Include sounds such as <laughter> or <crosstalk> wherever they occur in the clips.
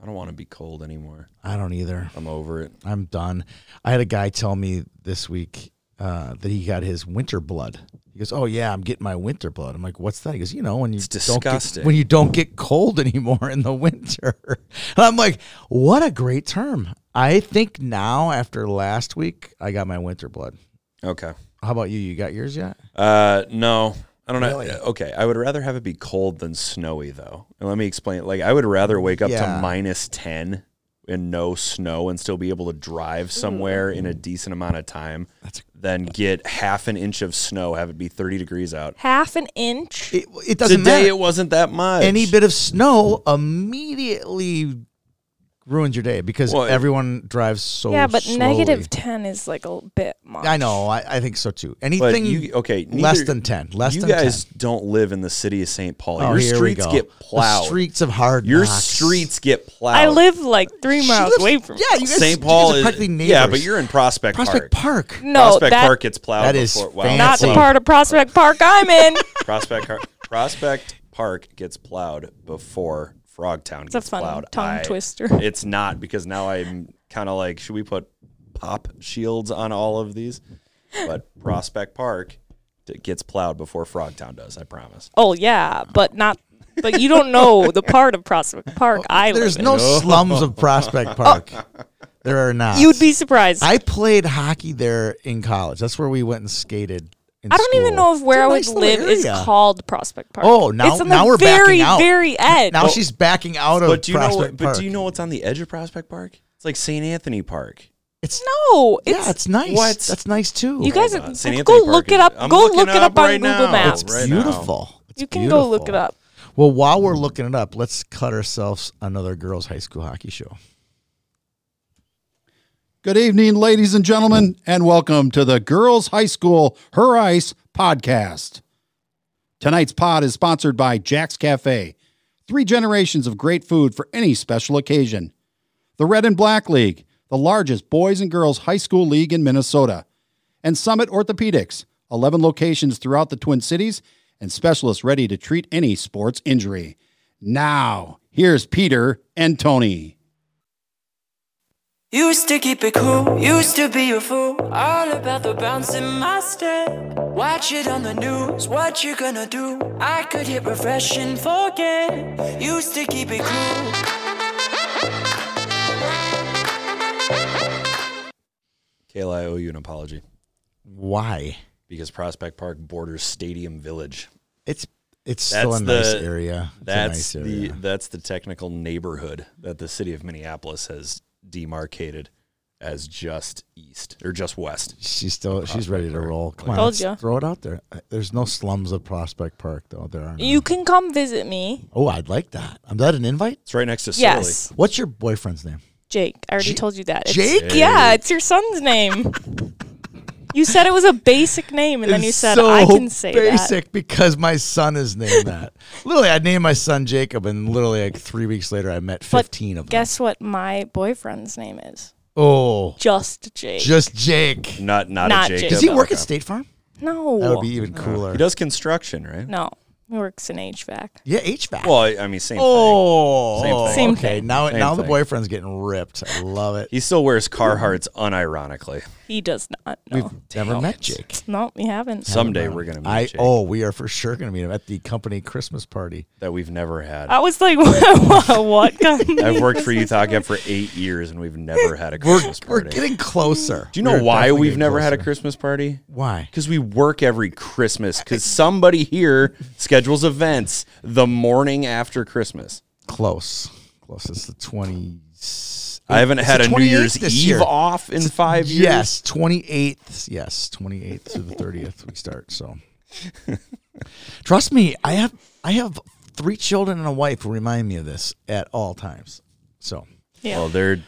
I don't want to be cold anymore. I don't either. I'm over it. I'm done. I had a guy tell me this week uh, that he got his winter blood. He goes, "Oh yeah, I'm getting my winter blood." I'm like, "What's that?" He goes, "You know, when you It's don't get, disgusting. when you don't get cold <laughs> anymore in the winter." And I'm like, "What a great term." I think now after last week, I got my winter blood. Okay. How about you? You got yours yet? Uh, no, I don't know. Really? Okay, I would rather have it be cold than snowy, though. And let me explain. Like, I would rather wake up Yeah. to minus ten and no snow and still be able to drive somewhere in a decent amount of time That's than get half an inch of snow, have it be thirty degrees out. Half an inch. it, it doesn't Today matter. it wasn't that much. Any bit of snow immediately ruins your day because Well, everyone drives so yeah, but slowly. negative 10 is like a bit much. I know. I, I think so too. but Anything you okay? less neither- than ten. Less than you than guys 10. don't live in the city of St. Paul. Oh, Your here we streets go. get The plowed. streets of hard. Your knocks. streets get plowed. I live like three She miles lives- away from Yeah, you guys. St. you Paul guys are is practically neighbors. yeah, but you're in Prospect, Park. Prospect Park. Park. No, Prospect that, Park gets plowed. That is before, wow, not the Fancy. part of Prospect Park I'm in. <laughs> Prospect Car- Prospect Park gets plowed before Frogtown a gets fun plowed. tongue I- twister. <laughs> It's not because now I'm kind of like, should we put pop shields on all of these? But Prospect Park d- gets plowed before Frogtown does. I promise. Oh yeah, but not. But you don't know the part of Prospect Park oh, I live There's in. no <laughs> slums of Prospect oh. Park. There are not. You'd be surprised. I, I played hockey there in college. That's where we went and skated. In don't even know if where I It's would nice live little is called Prospect Park. Oh, now- it's on now the we're backing very, out. very edge. Now she's backing out of But do you know? Prospect What, but do you know what's on the edge of Prospect Park? It's like St. Anthony Park. It's no, it's yeah, it's nice. What? That's nice too. you guys Hold on. Go Park look is- it up. I'm go look it up up on right Google now. Maps. it's right beautiful. It's you can go look it up. Well, while we're looking it up, let's cut ourselves another girls' high school hockey show. Good evening, ladies and gentlemen, and welcome to the Girls High School Her Ice podcast. Tonight's pod is sponsored by Jack's Cafe, three generations of great food for any special occasion. The Red and Black League, the largest boys and girls high school league in Minnesota. And Summit Orthopedics, 11 locations throughout the Twin Cities and specialists ready to treat any sports injury. Now, here's Peter and Tony. Used to keep it cool, used to be a fool. All about the bounce in my step. Watch it on the news, what you gonna do? I could hit refresh and forget. Used to keep it cool. Kayla, I owe you an apology Why? because Prospect Park borders Stadium Village. It's it's still That's a nice area. It's That's nice the area. that's the technical neighborhood that the city of Minneapolis has demarcated as just east or just west. She's still she's ready to Park. roll. Come on, Told let's ya. throw it out there. Uh, There's no slums of Prospect Park though. There are. You can come visit me. Oh, I'd like that. I'm that an invite. It's right next to Surly. Yes, What's your boyfriend's name? Jake. I already Jake- told you that. It's- Jake? Yeah, it's your son's name. <laughs> you said it was a basic name, and then you said so I can say that. basic because my son is named that. literally, I named my son Jacob, and literally like three weeks later, I met But fifteen of them. Guess what? My boyfriend's name is oh, just Jake. just Jake. Not not, Not a Jacob. Jacob. Does he work at State Farm? no, That would be even cooler. He does construction, right? no. He works in HVAC. Yeah, HVAC. Well, I I mean, same thing. oh, Same thing. Same okay. thing. Now, Same now the thing. boyfriend's getting ripped. I love it. He still wears Carhartts unironically. He does not. No, We've never met Jake. no, we haven't. Someday Haven't we're gonna meet I Jake oh, we are for sure gonna meet him at the company Christmas party. that we've never had. I was like, <laughs> what? what kind I've worked for Utah Gap for eight years and we've never had a We're Christmas we're party. getting closer. Do you know We're why definitely we've getting never had a closer. Christmas party? Why? Because we work every Christmas. Because somebody here schedules events the morning after Christmas. Close. Close. It's the twenty. I haven't It's had a New Year's Eve year. off in five years. Yes, twenty eighth. Yes, twenty eighth to the thirtieth we start. So, <laughs> trust me, I have I have three children and a wife who remind me of this at all times. So, Yeah. Well, their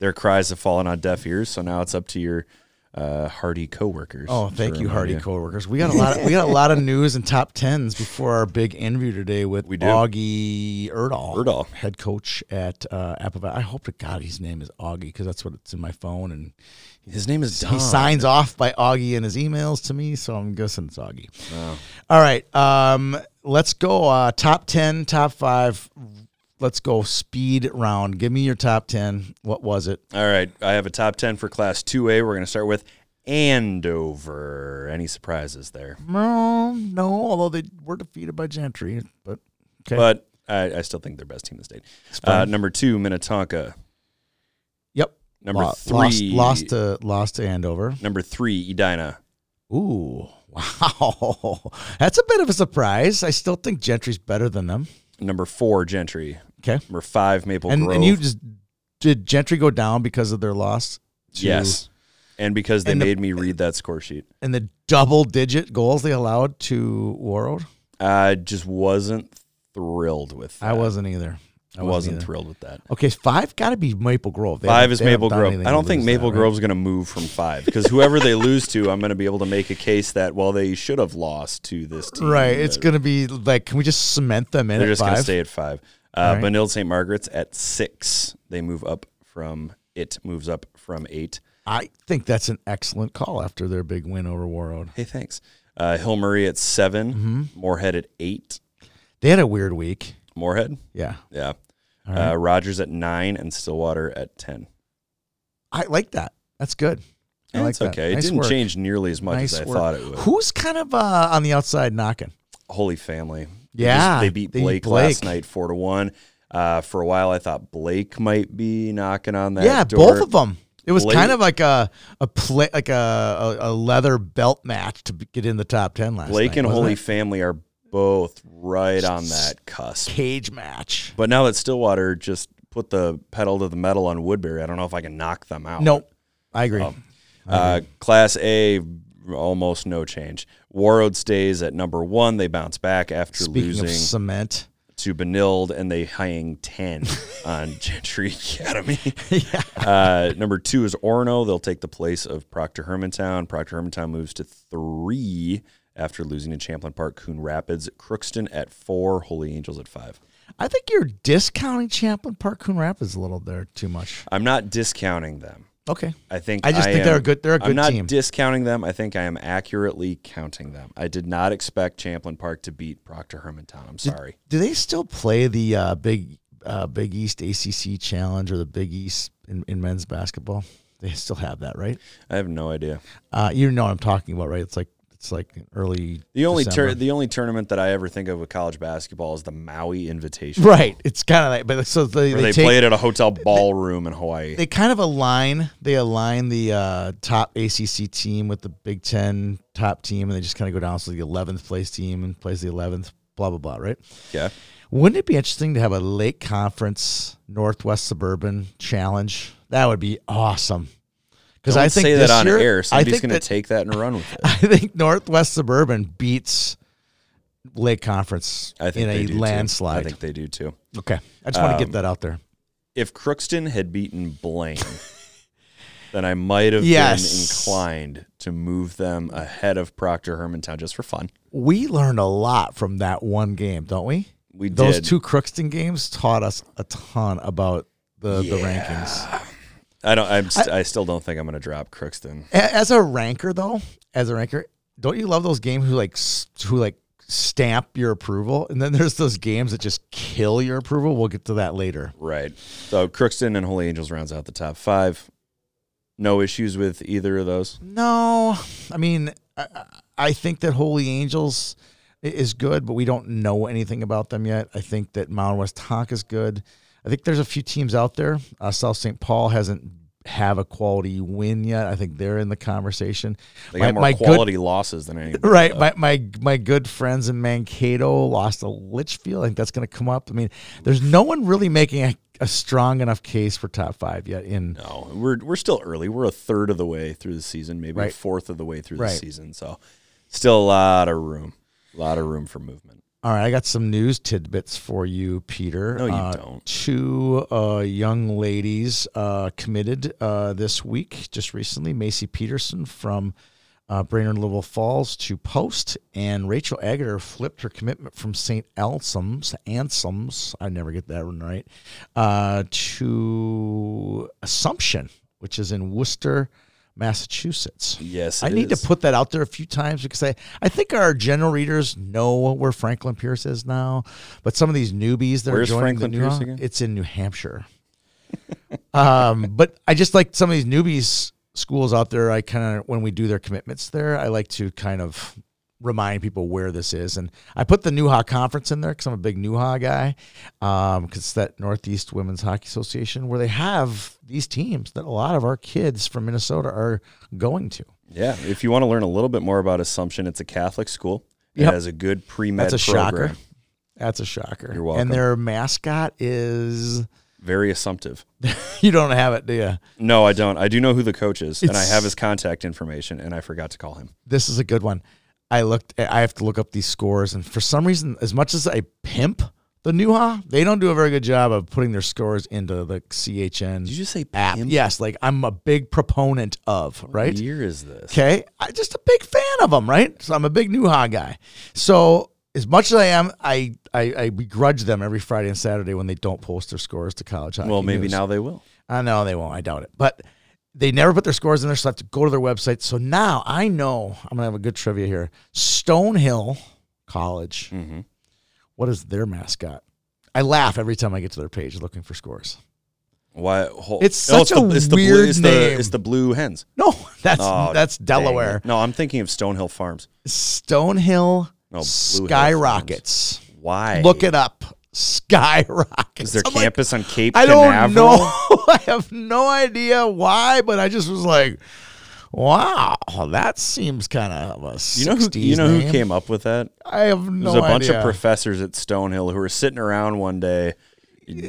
their cries have fallen on deaf ears, so now it's up to your uh, hardy coworkers. oh, thank you, hardy coworkers. We got a lot. Of, we got a lot of news and top tens before our big interview today with We do. Augie Erdahl, Erdahl. head coach at uh, Apple. I hope to God his name is Augie because that's what it's in my phone and. His name is Don. He signs off by Augie in his emails to me, so I'm guessing it's Augie. All right, um, let's go. Uh, top ten, top five. Let's go speed round. Give me your top ten. What was it? All right, I have a top ten for Class Two A. We're going to start with Andover. Any surprises there? No, no. Although they were defeated by Gentry, but okay. But I, I still think they're best team in the state. Uh, number two, Minnetonka. yep. Number Lo- three, lost, lost to lost to Andover. Number three, Edina. Ooh, <laughs> wow, that's a bit of a surprise. I still think Gentry's better than them. Number four, Gentry. Okay, Number five, Maple and Grove. and you just did Gentry go down because of their loss? to- yes, and because they and the- made me read that score sheet, and the double digit goals they allowed to Warroad. I just wasn't thrilled with. That. I wasn't either. I wasn't either. thrilled with that. Okay, five got to be Maple Grove. They Five haven't- is they haven't Maple done Grove. anything I to don't think lose Maple that, right? Grove's going to move from five because whoever they lose to, I'm going to be able to make a case that well they should have lost to this team. Right. It's that going to be like, can we just cement them in they're at just going to stay at five. Uh, right. Benilde St. Margaret's at six. They move up from it moves up from eight. I think that's an excellent call after their big win over Warroad. Hey, thanks. Uh, Hill Murray at 7 Mm-hmm. Moorhead at eight. They had a weird week. Moorhead, Yeah. yeah. Right. Uh, Rogers at nine and Stillwater at ten. I like that. That's good. I like that. okay. It Nice didn't work. change nearly as much Nice as I work. thought it would. Who's kind of uh, on the outside knocking? Holy Family. They Yeah, just- they beat they beat Blake, last night four to one. Uh, for a while, I thought Blake might be knocking on that. yeah, door. both of them. It was Blake- kind of like a a play, like a, a, a leather belt match to get in the top ten last night. Blake night. and Holy it? Family are both right on that cusp. cage match. But now that Stillwater just put the pedal to the metal on Woodbury, I don't know if I can knock them out. Nope, I agree. Uh, Class A, almost no change. Warroad stays at number one. They bounce back after Speaking losing cement, to Benilde, and they hang 10 <laughs> on Gentry Academy. <laughs> uh, number two is Orono. They'll take the place of Proctor Hermantown. Proctor Hermantown moves to three after losing to Champlain Park, Coon Rapids. Crookston at four, Holy Angels at five. I think you're discounting Champlain Park Coon Rapids a little there too much. I'm not discounting them. Okay, I think I just think they're a good- they're a good I'm not team. discounting them. I think I am accurately counting them. I did not expect Champlain Park to beat Proctor Hermantown. I'm sorry. do they still play the uh, big uh, Big East ACC Challenge or the Big East in, in men's basketball? They still have that, right? I have no idea. Uh, you know what I'm talking about, right? It's like it's like early The only tur- the only tournament that I ever think of with college basketball is the Maui Invitation. right. It's kind of like, but so they, they, they, take, play it at a hotel ballroom in Hawaii. they kind of align they align the uh, top ACC team with the Big Ten top team, and they just kind of go down. So the 11th place team and plays the 11th, blah blah blah. Right? yeah. Wouldn't it be interesting to have a late Conference Northwest Suburban Challenge? That would be awesome. Because I think say this that on year, air. Somebody's going to take that and run with it. <laughs> I think Northwest Suburban beats Lake Conference I think in a landslide. Too. I think they do too. okay, I just want to Um, get that out there. If Crookston had beaten Blaine, <laughs> then I might have Yes. been inclined to move them ahead of Proctor Hermantown just for fun. We learned a lot from that one game, don't we? We Those did. two Crookston games taught us a ton about the, the rankings. I don't. I'm st- I, still don't think I'm going to drop Crookston. As a ranker, though, as a ranker, don't you love those games who like who like stamp your approval, and then there's those games that just kill your approval. We'll get to that later. Right. So Crookston and Holy Angels rounds out the top five. No issues with either of those. No, I mean, I, I think that Holy Angels is good, but we don't know anything about them yet. I think that Mound West is good. I think there's a few teams out there. Uh, South St. Paul hasn't have a quality win yet. I think they're in the conversation. They My- got more my good- quality losses than anything. <laughs> Right, though. my, my my good friends in Mankato lost to Litchfield. I think that's going to come up. I mean, there's no one really making a, a strong enough case for top five yet. In No, we're we're still early. We're a third of the way through the season, maybe a fourth of the way through Right. the season. So, still a lot of room, a lot of room for movement. All right, I got some news tidbits for you, Peter. No, you Uh, don't. Two uh, young ladies uh, committed uh, this week, just recently. Macy Peterson from uh, Brainerd Little Falls to Post, and Rachel Agater flipped her commitment from St. Anselm's, Anselm's, I never get that one right, uh, to Assumption, which is in Worcester, Massachusetts. Yes, I need is. to put that out there a few times because I, I think our general readers know where Franklin Pierce is now, but some of these newbies that Where's are joining Franklin the Pierce new, again? it's in New Hampshire. <laughs> um, but I just like some of these newbies schools out there. I kind of when we do their commitments there, I like to kind of remind people where this is. And I put the Newha conference in there because I'm a big Newha guy. Um, because it's that Northeast Women's Hockey Association where they have these teams that a lot of our kids from Minnesota are going to. Yeah, if you want to learn a little bit more about Assumption, it's a Catholic school. It Yep. has a good pre med That's a program. shocker. That's a shocker. You're welcome. And their mascot is Very assumptive. <laughs> you don't have it, do you? No, I don't. I do know who the coach is, and I have his contact information, and I forgot to call him. This is a good one. I looked. I have to look up these scores, and for some reason, as much as I pimp the Newha, they don't do a very good job of putting their scores into the CHN Did you just say app. pimp? Yes, like I'm a big proponent of. Right. What year is this? Okay, I'm just a big fan of them, right? So I'm a big Newha guy. So as much as I am, I, I I begrudge them every Friday and Saturday when they don't post their scores to college hockey. Well, maybe News. now they will. I know they won't. I doubt it. But they never put their scores in there, so I have to go to their website. So now I know I'm gonna have a good trivia here. Stonehill College. Mm-hmm. What is their mascot? I laugh every time I get to their page looking for scores. Why? Hol- It's Oh, such the, a it's the blue, it's name. The, it's the Blue Hens. No, <laughs> that's Oh, that's it. Delaware. No, I'm thinking of Stonehill Farms. Stonehill no, Skyrockets. Why? Look it up. Skyrockets. Is there I'm like, campus on Cape I don't Canaveral? know. <laughs> I have no idea why, but I just was like, wow, that seems kind of a You know who? You know who came up with that? I have no was a bunch idea. of professors at Stonehill who were sitting around one day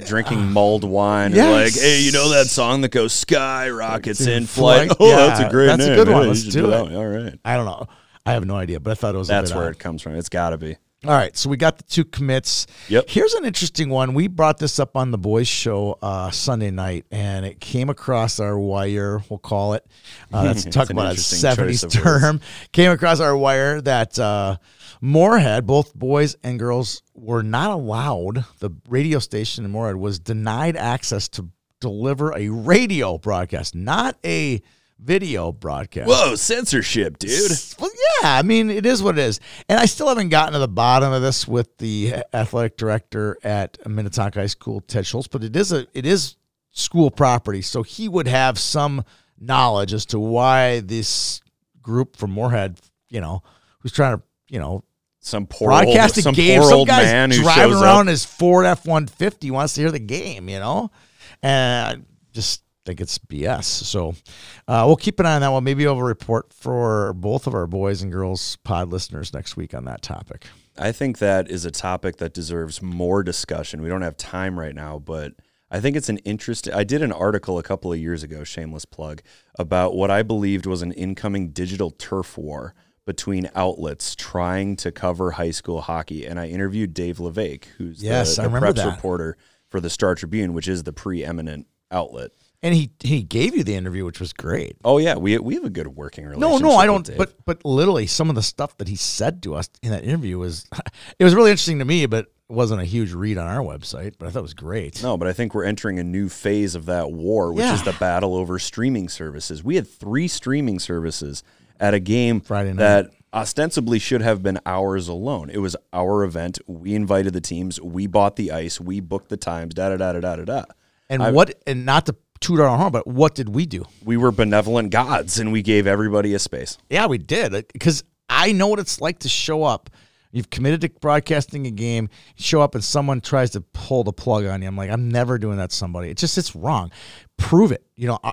drinking mulled wine and Yes. like, hey, you know that song that goes "Sky Rockets It's in flight"? flight. Oh, Yeah, that's a great that's a name. good one. Yeah, Let's do that it. All right, I don't know. I have no idea, but I thought it was a that's where odd. it comes from. It's got to be. All right, so we got the two commits. Yep. Here's an interesting one. We brought this up on the boys' show uh, Sunday night, and it came across our wire. We'll call it. Uh, <laughs> let's talk about a '70s term. Came across our wire that uh, Moorhead, both boys and girls, were not allowed. The radio station in Moorhead was denied access to deliver a radio broadcast, not a video broadcast. Whoa, censorship, dude. Well, yeah, I mean, it is what it is. And I still haven't gotten to the bottom of this with the athletic director at Minnetonka High School, Ted Schultz, but it is a it is school property, so he would have some knowledge as to why this group from Moorhead, you know, who's trying to, you know, Some poor broadcast old, a some game. poor Some old guy's man driving around up. his Ford F one fifty wants to hear the game, you know, and just think it's BS. So uh, we'll keep an eye on that one. Maybe we'll have a report for both of our boys and girls pod listeners next week on that topic. I think that is a topic that deserves more discussion. We don't have time right now, but I think it's an interesting. I did an article a couple of years ago, shameless plug, about what I believed was an incoming digital turf war between outlets trying to cover high school hockey. And I interviewed Dave La Vaque, who's Yes, the, I the remember preps that. reporter for the Star Tribune, which is the preeminent outlet. And he he gave you the interview, which was great. Oh yeah, we we have a good working relationship. no, no, I don't. But but literally, some of the stuff that he said to us in that interview was <laughs> it was really interesting to me, but it wasn't a huge read on our website. But I thought it was great. No, but I think we're entering a new phase of that war, which Yeah. is the battle over streaming services. We had three streaming services at a game Friday night. that ostensibly should have been ours alone. It was our event. We invited the teams. We bought the ice. We booked the times. Da da da da da da da. And what? And not to toot our own horn, but what did we do? We were benevolent gods, and we gave everybody a space. Yeah, we did because I know what it's like to show up. You've committed to broadcasting a game, show up and someone tries to pull the plug on you. I'm like, I'm never doing that to somebody. It's just, it's wrong. Prove it. You know, I,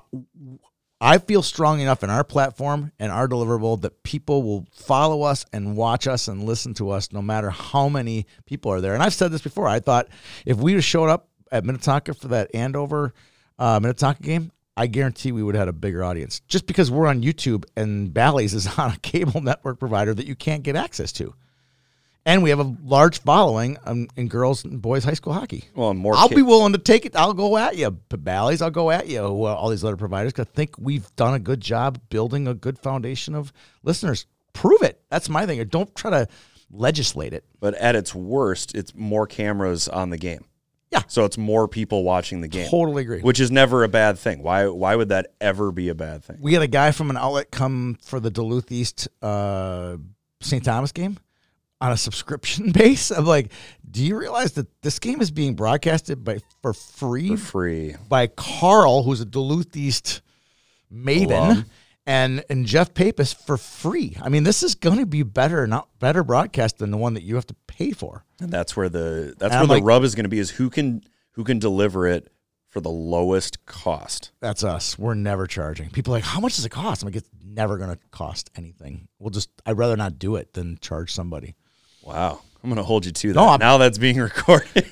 I feel strong enough in our platform and our deliverable that people will follow us and watch us and listen to us no matter how many people are there. And I've said this before. I thought if we showed up at Minnetonka for that Andover uh, Minnetonka game, I guarantee we would have had a bigger audience just because we're on YouTube and Bally's is <laughs> on a cable network provider that you can't get access to. And we have a large following um, in girls and boys high school hockey. Well, more. I'll be willing to take it. I'll go at you, Bally's. I'll go at you. Well, all these other providers. 'cause I think we've done a good job building a good foundation of listeners. Prove it. That's my thing. Don't try to legislate it. but at its worst, it's more cameras on the game. Yeah. So it's more people watching the game, Totally agree. which is never a bad thing. Why? Why would that ever be a bad thing? We had a guy from an outlet come for the Duluth East uh, St. Thomas game on a subscription <laughs> base. I'm like, do you realize that this game is being broadcasted by for free For free. by Carl, who's a Duluth East maven, Alum. And and Jeff Papis for free. I mean, this is going to be better, not better broadcast than the one that you have to pay for. And that's where the that's And where the rub is going to be is who can who can deliver it for the lowest cost. That's us. We're never charging. People are like, how much does it cost? I'm like, it's never going to cost anything. We'll just, I'd rather not do it than charge somebody. Wow. I'm going to hold you to that. No, I'm- now that's being <laughs> recorded.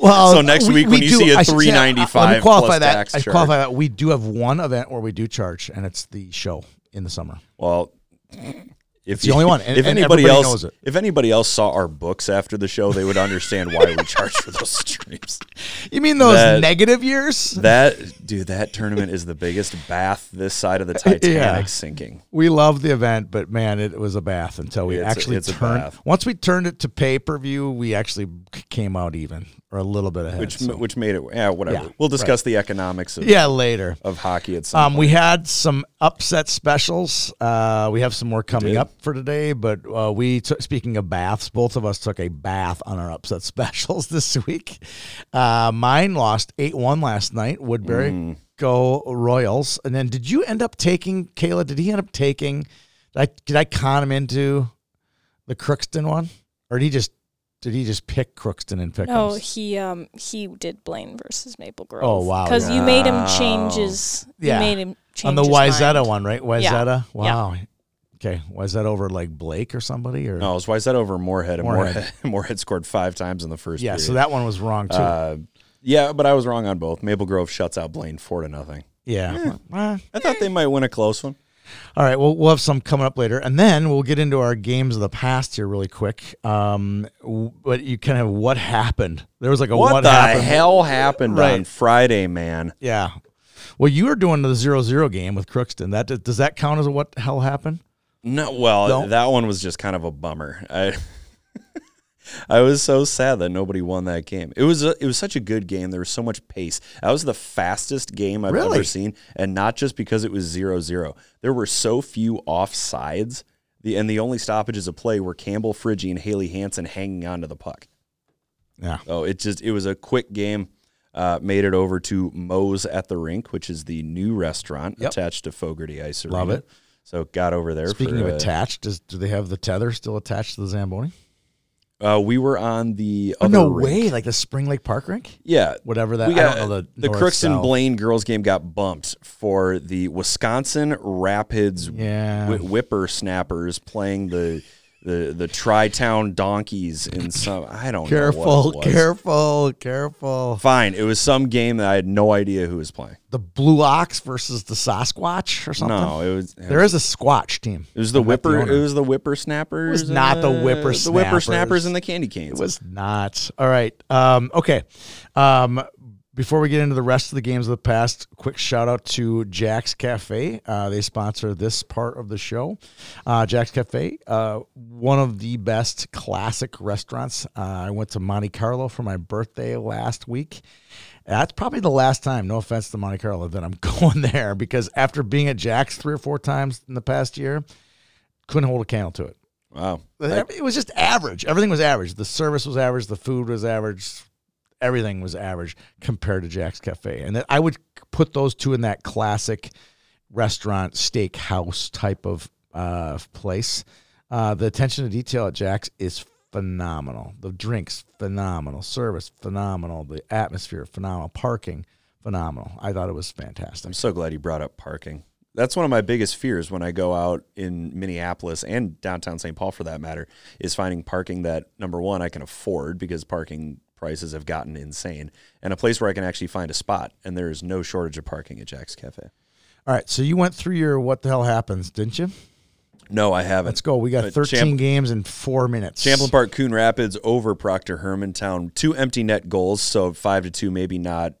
well, So next week when you do- see a I should say, uh, $3.95 let me qualify plus that. I qualify that. We do have one event where we do charge, and it's the show in the summer. well, if It's the only one, and- if and anybody else, knows it. if anybody else saw our books after the show, they would understand why we charge for those <laughs> streams. You mean those That- negative years? That dude, that tournament is the biggest bath this side of the <laughs> Titanic Yeah. sinking. We love the event, but man, it was a bath until we It's actually a turned. Once we turned it to pay per view, we actually came out even or a little bit ahead. Which so- which made it yeah, whatever. Yeah, we'll discuss the economics of, yeah, later. of hockey at some Um, point. we had some upset specials. Uh, we have some more coming up for today, but uh, we took, speaking of baths, both of us took a bath on our upset <laughs> specials this week. Uh, mine lost eight one last night. Woodbury Mm. go Royals, and then did you end up taking Kayla? Did he end up taking? Did I did I con him into the Crookston one, or did he just did he just pick Crookston and pick? No, he um he did Blaine versus Maple Grove. Oh, wow. Because you made him change his. Yeah. You made him change on the his Wayzata mind. one, right? Wayzata. Yeah. Wow. Okay, was that over like Blake or somebody or? No, it was Wayzata over Moorhead? And Moorhead. Moorhead, <laughs> Moorhead scored five times in the first. Yeah, period. so that one was wrong too. Uh, yeah, but I was wrong on both. Maple Grove shuts out Blaine four to nothing. yeah. Well, I thought they might win a close one. All right. Well, we'll have some coming up later, and then we'll get into our games of the past here really quick. Um, w- but you kind of what happened? There was like a What, what, the happened? hell happened Right. on Friday, man? Yeah. Well, you were doing the zero zero game with Crookston. That does that count as a what hell happened? No, well, No? that one was just kind of a bummer. I I was so sad that nobody won that game. It was a, it was such a good game. There was so much pace. That was the fastest game I've Really? ever seen, and not just because it was 0-0. There were so few offsides. The and the only stoppages of play were Campbell Friggy and Haley Hansen hanging onto the puck. Yeah. Oh, it just it was a quick game. Uh, made it over to Moe's at the Rink, which is the new restaurant Yep. attached to Fogerty Ice Arena. Love it. So got over there. Speaking for, of uh, attached, does do they have the tether still attached to the Zamboni? Uh, we were on the Oh, other no rink. way! Like the Spring Lake Park rink, Yeah, whatever that. we I got don't know the the Crookston south. Blaine girls game got bumped for the Wisconsin Rapids Yeah. whi- whippersnappers playing the the the Tri Town Donkeys in some I don't know Careful, careful, careful. Fine, it was some game that I had no idea who was playing. The Blue Ox versus the Sasquatch or something. No, it was it there was, is a Squatch team. it was the I met the whipper owner. it was the whippersnappers. It was not the the whippersnappers. the whippersnappers and the candy canes. It was not. All right. Um, okay. Um, before we get into the rest of the games of the past, quick shout out to Jack's Cafe. Uh, they sponsor this part of the show. Uh, Jack's Cafe, uh, one of the best classic restaurants. Uh, I went to Monte Carlo for my birthday last week. That's probably the last time, no offense to Monte Carlo, that I'm <laughs> going there because after being at Jack's three or four times in the past year, couldn't hold a candle to it. wow. It was just average. Everything was average. The service was average. The food was average. Everything was average compared to Jack's Cafe. And I would put those two in that classic restaurant, steakhouse type of uh, place. Uh, the attention to detail at Jack's is phenomenal. The drinks, phenomenal. Service, phenomenal. The atmosphere, phenomenal. Parking, phenomenal. I thought it was fantastic. I'm so glad you brought up parking. That's one of my biggest fears when I go out in Minneapolis and downtown St. Paul for that matter, is finding parking that number one I can afford because parking prices have gotten insane, and a place where I can actually find a spot. And there is no shortage of parking at Jack's Cafe. All right. So you went through your what the hell happens, didn't you? No, I haven't. Let's go. We got But 13 Champ- games in four minutes. Champlain Park, Coon Rapids over Proctor Hermantown. Two empty net goals, so five to two, maybe not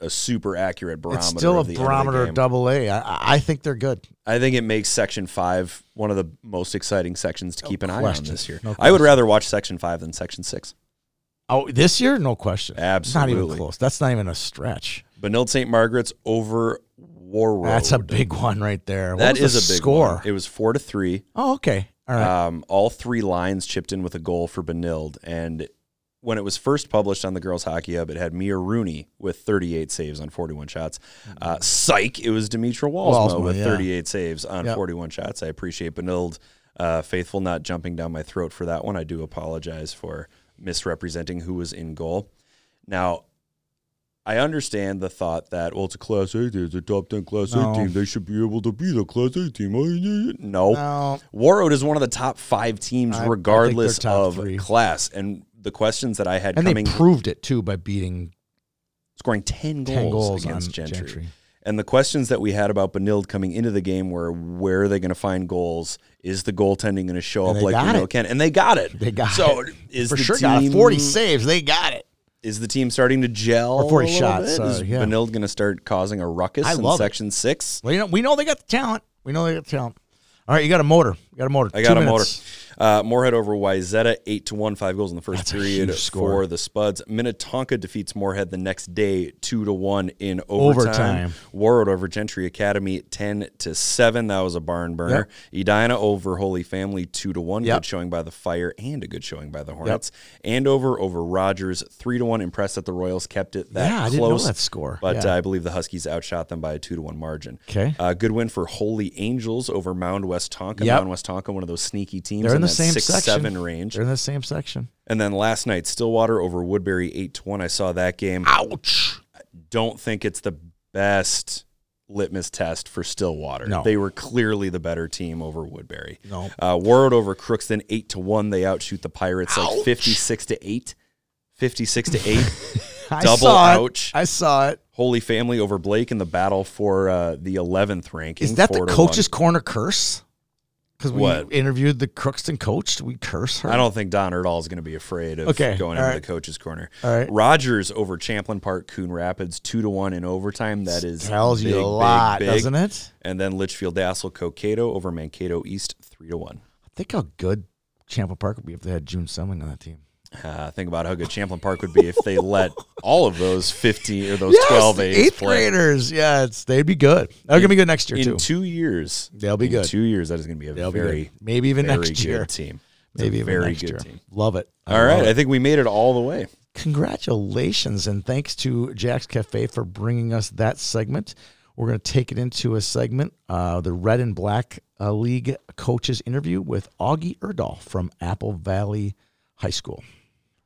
a super accurate barometer. It's still a of the of barometer double A. I, I think they're good. I think it makes Section Five one of the most exciting sections to keep an eye on this year. No I would rather watch Section Five than Section Six. Oh, this year, no question. Absolutely, not even close. That's not even a stretch. Benilde St. Margaret's over Warroad. That's a big one right there. What That is the a big score. one. It was four to three. Oh, okay. All right. Um, all three lines chipped in with a goal for Benilde. And when it was first published on the Girls Hockey Hub, it had Mia Rooney with 38 saves on 41 shots. Uh, psych, it was Demetra Walsma, Walsma, with yeah. 38 saves on Yep. 41 shots. I appreciate Benilde uh, faithful not jumping down my throat for that one. I do apologize for misrepresenting who was in goal. Now, I understand the thought that well, it's a Class A team, it's a top ten Class No. A team. They should be able to be the Class A team. Oh, no, no. Warroad is one of the top five teams, I- I regardless top of three. class. And the questions that I had And they proved it too by beating scoring 10 goals, 10 goals against Gentry. Gentry. And the questions that we had about Benilde coming into the game were where are they going to find goals? Is the goaltending going to show And up like Benilde it. can? And they got it. They got it. so it. is For the sure team, got 40 saves. They got it. Is the team starting to gel? Or 40 a shots, bit? Uh, is yeah. Benilde going to start causing a ruckus I in love it. Section Six? Well, you know, we know they got the talent. We know they got the talent. All right, you got a motor. Got a motor. I Two got a minutes. motor. Uh, Moorhead over Wayzata, eight to one, five goals in the first That's period for the Spuds. Minnetonka defeats Moorhead the next day, two to one in overtime. Overtime. Warroad over Gentry Academy, ten to seven. That was a barn burner. Edina over Holy Family, two to one. Yep. Good showing by the Fire and a good showing by the Hornets. Andover over Rogers, three to one. Impressed that the Royals kept it that Yeah, I close. didn't know that score. But Yeah. uh, I believe the Huskies outshot them by a two to one margin. Okay. Uh, good win for Holy Angels over Mound Westonka. Yep. Mound West Tonka, one of those sneaky teams They're in the same six section. seven range. They're in the same section. And then last night, Stillwater over Woodbury eight to one. I saw that game. Ouch. I Don't think it's the best litmus test for Stillwater. No. They were clearly the better team over Woodbury. No. Uh, Warroad over Crookston eight to one. They outshoot the Pirates like fifty six to eight. 56 to 8. I Double saw ouch. It. I saw it. Holy Family over Blake in the battle for uh, the 11th ranking. Is that the coach's one. corner curse? Because we What? interviewed the Crookston coach. Did we curse her? I don't think Don Erdahl is going to be afraid of Okay, going into right. the coach's corner. All right. Rogers over Champlain Park, Coon Rapids, two to one in overtime. That is tells big, you a lot, big. doesn't it? And then Litchfield Dassel, Cokato over Mankato East, three to one. I think how good Champlain Park would be if they had June Summing on that team. Uh, think about how good Champlain Park would be if they let all of those 15 or those Yes, 12 A's eighth play. graders. Yeah, it's they'd be good. They're gonna be good next year In too. two years, They'll be in good. two years, that is going to be a They'll be very, good. Maybe even very next good year. team. It's Maybe a even very next good year. team. Love it. I All love right, it. I think we made it all the way. Congratulations and thanks to Jack's Cafe for bringing us that segment. We're going to take it into a segment, uh, the Red and Black uh, League coaches interview with Augie Erdahl from Apple Valley High School.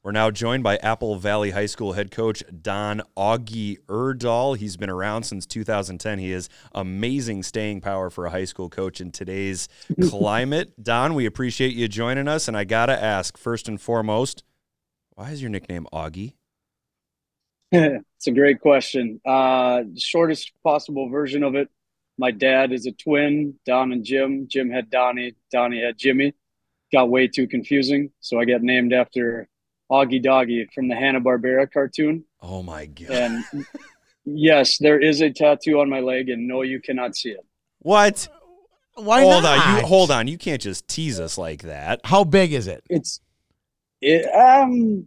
We're now joined by Apple Valley High School head coach Don Augie Erdahl. He's been around since 2010. He has amazing staying power for a high school coach in today's <laughs> climate. Don, we appreciate you joining us. And I got to ask, first and foremost, why is your nickname Augie? <laughs> it's a great question. Uh, shortest possible version of it. My dad is a twin, Don and Jim. Jim had Donnie, Donnie had Jimmy. Got way too confusing, so I got named after Augie Doggie from the Hanna Barbera cartoon. Oh, my God. And yes, there is a tattoo on my leg, and no, you cannot see it. What? Why hold not? on. You, hold on. You can't just tease us like that. How big is it? It's it um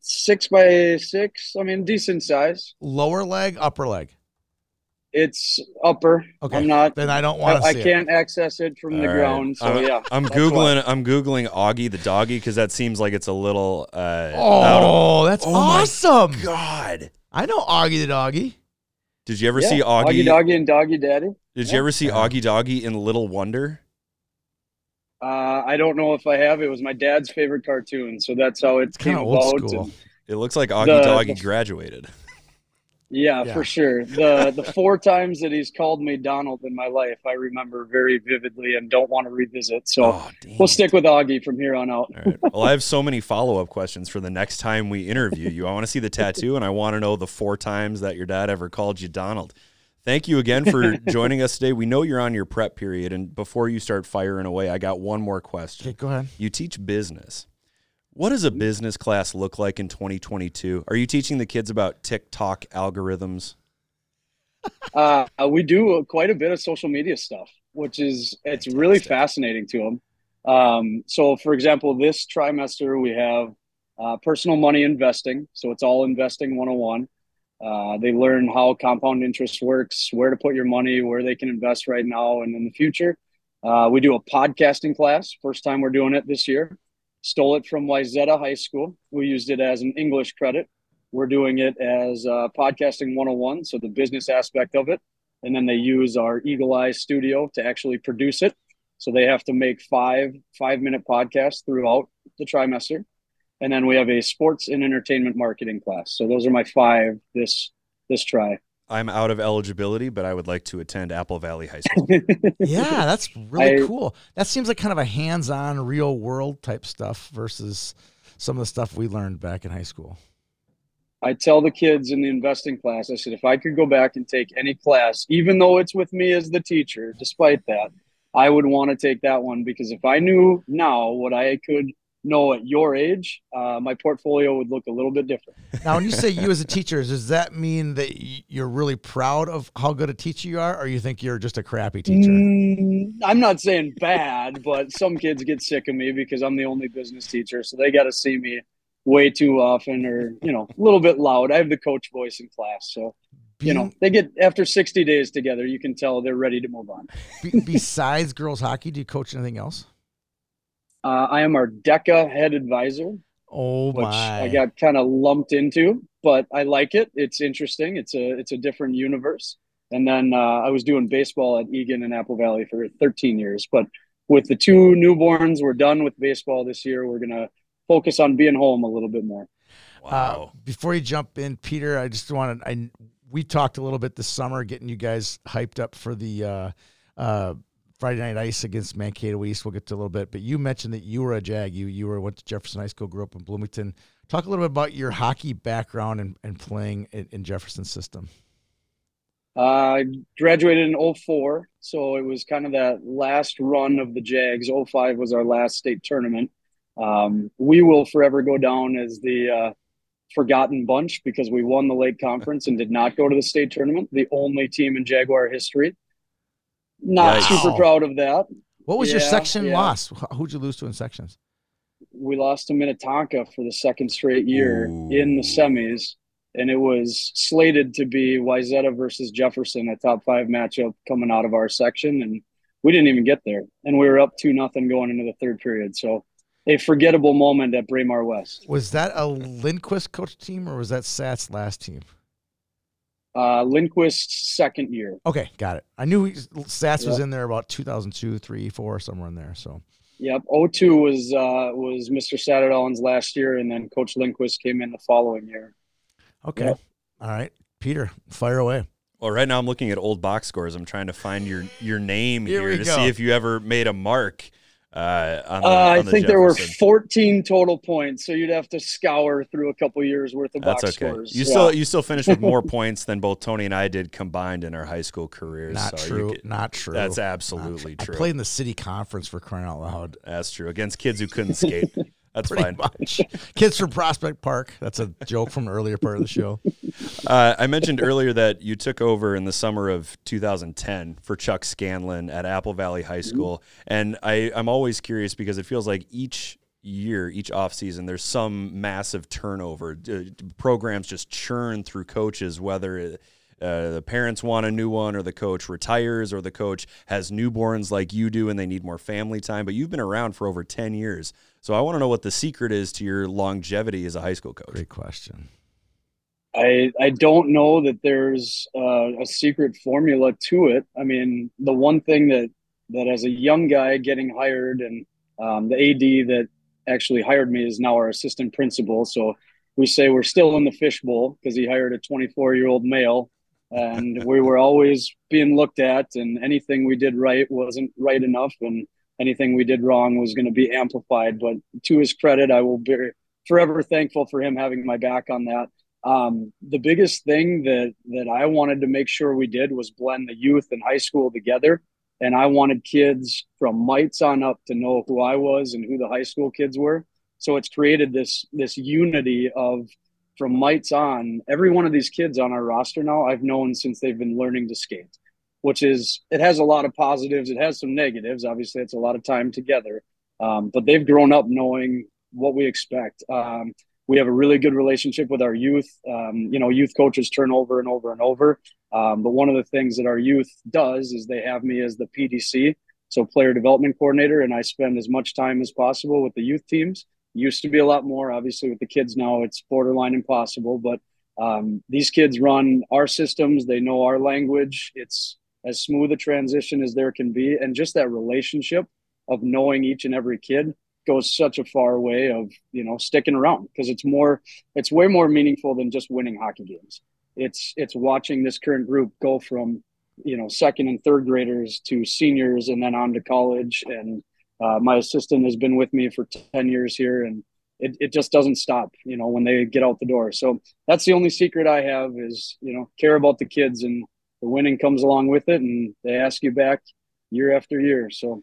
six by six. I mean, decent size. Lower leg, upper leg. It's upper. Okay. I'm not. Then I don't want to I see it. can't access it from the All right. ground. So I'm, yeah, I'm googling. why. I'm googling Augie the doggy because that seems like it's a little. Uh, out of- Oh, that's Oh my awesome. God. I know Augie the doggy. Did you ever Yeah, see Augie? Augie Doggie and Doggie Daddy. Did Yeah. you ever see Yeah. Augie Doggie in Little Wonder? Uh, I don't know if I have. It was my dad's favorite cartoon, so that's how it It's came of old about. school. and- It looks like Augie The- Doggy the- graduated. Yeah, Yeah. for sure. The the four <laughs> times that he's called me Donald in my life, I remember very vividly and don't want to revisit. So Oh, we'll stick with Augie from here on out. All right. <laughs> Well, I have so many follow up questions for the next time we interview you. I want to see the tattoo, and I want to know the four times that your dad ever called you Donald. Thank you again for <laughs> joining us today. We know you're on your prep period, and before you start firing away, I got one more question. Okay, go ahead. You teach business. What does a business class look like in 2022? Are you teaching the kids about TikTok algorithms? Uh, we do quite a bit of social media stuff, which is it's really fascinating to them. Um, so, for example, this trimester we have uh, personal money investing. So it's all investing 101. Uh, they learn how compound interest works, where to put your money, where they can invest right now and in the future. Uh, we do a podcasting class. First time we're doing it this year. Stole it from Wayzata High School. We used it as an English credit. We're doing it as uh, podcasting 101, so the business aspect of it. And then they use our Eagle Eye studio to actually produce it. So they have to make five five minute podcasts throughout the trimester and then we have a sports and entertainment marketing class. So those are my five this this try. I'm out of eligibility, but I would like to attend Apple Valley High School. <laughs> yeah, <laughs> that's really I- cool. That seems like kind of a hands-on, real world type stuff versus some of the stuff we learned back in high school. I tell the kids in the investing class, I said, if I could go back and take any class, even though it's with me as the teacher, despite that, I would want to take that one because if I knew now what I could know at your age, uh, my portfolio would look a little bit different. Now, when you say you as a teacher, does that mean that you're really proud of how good a teacher you are, or you think you're just a crappy teacher? Mm, I'm not saying bad, <laughs> but some kids get sick of me because I'm the only business teacher, so they got to see me way too often, or you know, a little bit loud. I have the coach voice in class, so you know, they get after 60 days together, you can tell they're ready to move on. besides girls hockey, do you coach anything else? Uh, I am our DECA head advisor, Oh which my! I got kind of lumped into, but I like it. It's interesting. It's a it's a different universe. And then uh, I was doing baseball at Eagan and Apple Valley for 13 years. But with the two newborns, we're done with baseball this year. We're gonna focus on being home a little bit more. Uh, before you jump in, Peter, I just wanted I we talked a little bit this summer, getting you guys hyped up for the uh, uh, Friday Night Ice against Mankato East. We'll get to a little bit, but you mentioned that you were a Jag. You you were went to Jefferson High School, grew up in Bloomington. Talk a little bit about your hockey background and, and playing in, in Jefferson system. Uh, I graduated in 04, so it was kind of that last run of the Jags. 05 was our last state tournament. Um, we will forever go down as the uh, forgotten bunch because we won the Lake Conference and did not go to the state tournament. The only team in Jaguar history. Not Yikes. super proud of that. What was your section yeah. loss? Who'd you lose to in sections? We lost to Minnetonka for the second straight year Ooh. in the semis, and it was slated to be Wayzata versus Jefferson, a top five matchup coming out of our section, and we didn't even get there, and we were up two nothing going into the third period. So, a forgettable moment at Braemar West. Was that a Lindquist coach team or was that Sats last team? Uh, Lindquist's second year. Okay, got it. I knew he, Sats was in there about 2002, 3, 4, somewhere in there. So Yep, 02 was uh, was Mr. Satterdahl's last year, and then Coach Lindquist came in the following year. Okay. Yep. All right. Peter, fire away. Well, right now I'm looking at old box scores. I'm trying to find your your name Here here, to go. see if you ever made a mark. Uh, on the, Uh, I on the think there were 14 total points, so you'd have to scour through a couple years worth of That's box okay. scores. You Yeah. still you still finished with <laughs> more points than both Tony and I did combined in our high school careers. Not so you true. get- Not true. That's Not absolutely true. true. I played in the city conference for crying out loud. That's true against kids who couldn't skate. <laughs> That's Pretty fine. much. <laughs> Kids from Prospect Park. That's a joke from an earlier part of the show. Uh, I mentioned earlier that you took over in the summer of 2010 for Chuck Scanlon at Apple Valley High School, and I, I'm always curious because it feels like each year, each offseason, there's some massive turnover. Uh, programs just churn through coaches, whether it, uh, the parents want a new one, or the coach retires, or the coach has newborns like you do and they need more family time. But you've been around for over 10 years. So I want to know what the secret is to your longevity as a high school coach. Great question. I I don't know that there's uh, a secret formula to it. I mean, the one thing that that as a young guy getting hired, and um, the AD that actually hired me is now our assistant principal. So we say we're still in the fishbowl because he hired a 24 year old male, and we were always being looked at, and anything we did right wasn't right enough, and anything we did wrong was going to be amplified. But to his credit, I will be forever thankful for him having my back on that. Um, the biggest thing that that I wanted to make sure we did was blend the youth and high school together. And I wanted kids from mites on up to know who I was and who the high school kids were. So it's created this this unity of from mites on. Every one of these kids on our roster now, I've known since they've been learning to skate, which is it has a lot of positives. It has some negatives. Obviously, it's a lot of time together, um, but they've grown up knowing what we expect. Um, we have a really good relationship with our youth. Um, you know, youth coaches turn over and over and over. Um, but one of the things that our youth does is they have me as the PDC, so player development coordinator, and I spend as much time as possible with the youth teams. Used to be a lot more, obviously, with the kids now it's borderline impossible. But um, these kids run our systems; they know our language. It's as smooth a transition as there can be, and just that relationship of knowing each and every kid goes such a far way of you know sticking around because it's more it's way more meaningful than just winning hockey games it's it's watching this current group go from you know second and third graders to seniors and then on to college and uh, my assistant has been with me for 10 years here and it, it just doesn't stop you know when they get out the door so that's the only secret i have is you know care about the kids and the winning comes along with it and they ask you back year after year so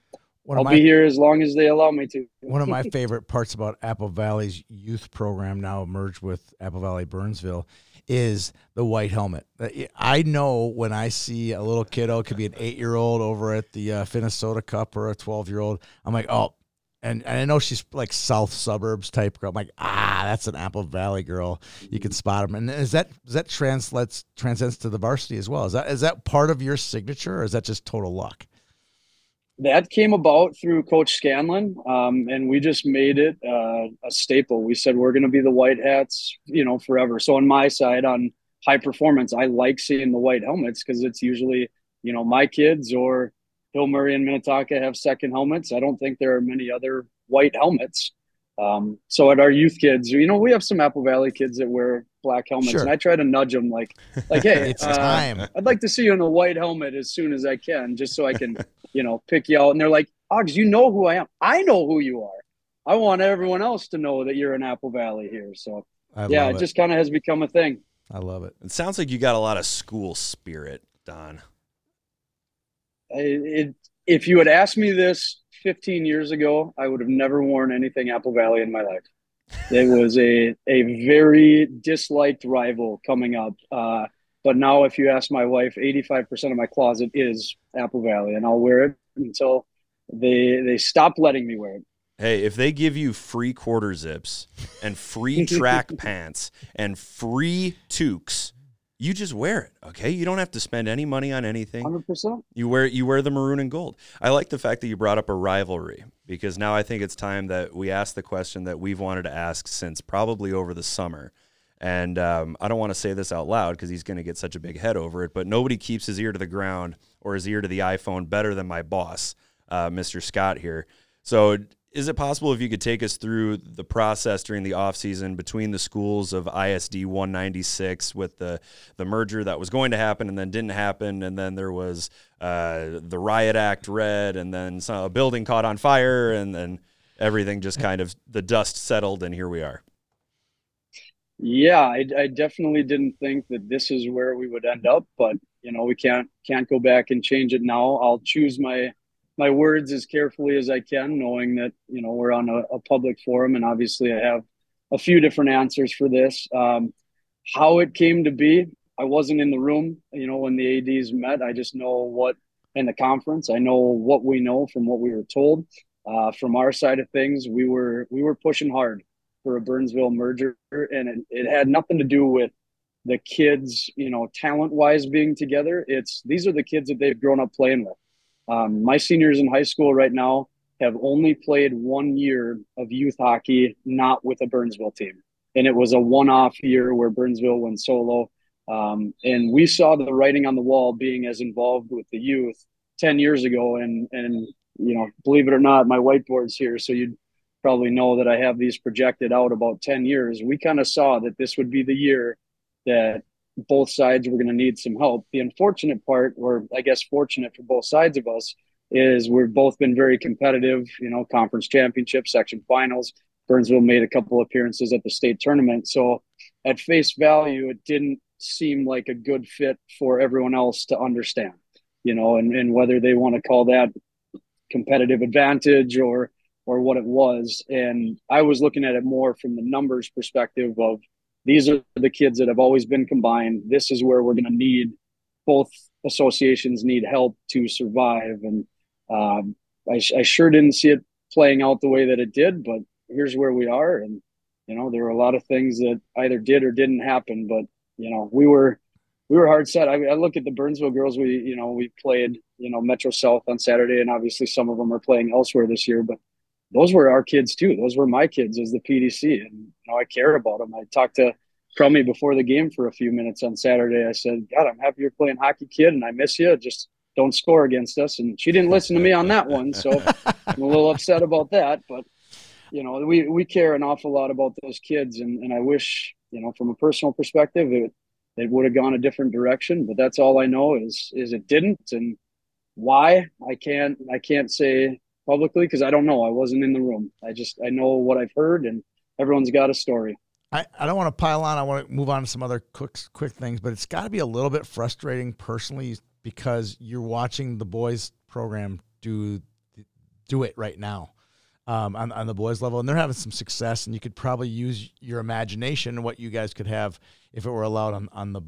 one I'll my, be here as long as they allow me to. one of my <laughs> favorite parts about Apple Valley's youth program, now merged with Apple Valley Burnsville, is the white helmet. Uh, I know when I see a little kiddo, could be an eight year old over at the uh, Minnesota Cup or a 12 year old, I'm like, oh, and, and I know she's like South suburbs type girl. I'm like, ah, that's an Apple Valley girl. You can spot them. And is that does that translates transcends to the varsity as well? Is that is that part of your signature, or is that just total luck? That came about through Coach Scanlon, um, and we just made it uh, a staple. We said we're going to be the white hats, you know, forever. So on my side, on high performance, I like seeing the white helmets because it's usually, you know, my kids or Hill Murray and Minnetonka have second helmets. I don't think there are many other white helmets. Um, so at our youth kids, you know, we have some Apple Valley kids that wear black helmets, sure. and I try to nudge them like, like, hey, <laughs> it's uh, time. I'd like to see you in a white helmet as soon as I can, just so I can, <laughs> you know, pick you out. And they're like, Ogs, you know who I am. I know who you are. I want everyone else to know that you're in Apple Valley here. So I yeah, it, it just kind of has become a thing. I love it. It sounds like you got a lot of school spirit, Don. It, it, if you had asked me this 15 years ago, I would have never worn anything Apple Valley in my life. It was a a very disliked rival coming up. Uh, but now, if you ask my wife, 85% of my closet is Apple Valley, and I'll wear it until they they stop letting me wear it. Hey, if they give you free quarter zips and free track <laughs> pants and free toques, you just wear it. Okay, you don't have to spend any money on anything. Hundred percent. You wear you wear the maroon and gold. I like the fact that you brought up a rivalry because now I think it's time that we ask the question that we've wanted to ask since probably over the summer. And um, I don't want to say this out loud because he's going to get such a big head over it. But nobody keeps his ear to the ground or his ear to the iPhone better than my boss, uh, Mr. Scott here. So is it possible if you could take us through the process during the offseason between the schools of ISD 196 with the the merger that was going to happen and then didn't happen and then there was uh, the riot act read and then some, a building caught on fire and then everything just kind of the dust settled and here we are? Yeah I, I definitely didn't think that this is where we would end up but you know we can't can't go back and change it now. I'll choose my my words as carefully as I can, knowing that you know we're on a, a public forum, and obviously I have a few different answers for this. Um, how it came to be, I wasn't in the room, you know, when the ads met. I just know what in the conference. I know what we know from what we were told. Uh, from our side of things, we were we were pushing hard for a Burnsville merger, and it, it had nothing to do with the kids, you know, talent wise being together. It's these are the kids that they've grown up playing with. Um, my seniors in high school right now have only played one year of youth hockey, not with a Burnsville team. And it was a one off year where Burnsville went solo. Um, and we saw the writing on the wall being as involved with the youth 10 years ago. And, and, you know, believe it or not, my whiteboard's here. So you'd probably know that I have these projected out about 10 years. We kind of saw that this would be the year that both sides were going to need some help. The unfortunate part, or I guess fortunate for both sides of us, is we've both been very competitive, you know, conference championship, section finals. Burnsville made a couple appearances at the state tournament. So at face value, it didn't seem like a good fit for everyone else to understand, you know, and, and whether they want to call that competitive advantage or or what it was. And I was looking at it more from the numbers perspective of these are the kids that have always been combined. This is where we're going to need both associations need help to survive. And um, I, I, sure didn't see it playing out the way that it did, but here's where we are. And you know, there were a lot of things that either did or didn't happen, but you know, we were we were hard set. I, I look at the Burnsville girls. We you know we played you know Metro South on Saturday, and obviously some of them are playing elsewhere this year, but those were our kids too. Those were my kids as the PDC, and know I care about them. I talked to Crummy before the game for a few minutes on Saturday. I said, God, I'm happy you're playing hockey, kid, and I miss you. Just don't score against us. And she didn't listen to me on that one, so <laughs> I'm a little upset about that. But you know, we we care an awful lot about those kids, and and I wish you know from a personal perspective it it would have gone a different direction. But that's all I know is is it didn't, and why I can't I can't say publicly because I don't know. I wasn't in the room. I just I know what I've heard, and everyone's got a story. I, I don't want to pile on. I want to move on to some other quick quick things, but it's got to be a little bit frustrating personally because you're watching the boys program do do it right now um, on, on the boys level, and they're having some success. And you could probably use your imagination what you guys could have if it were allowed on, on the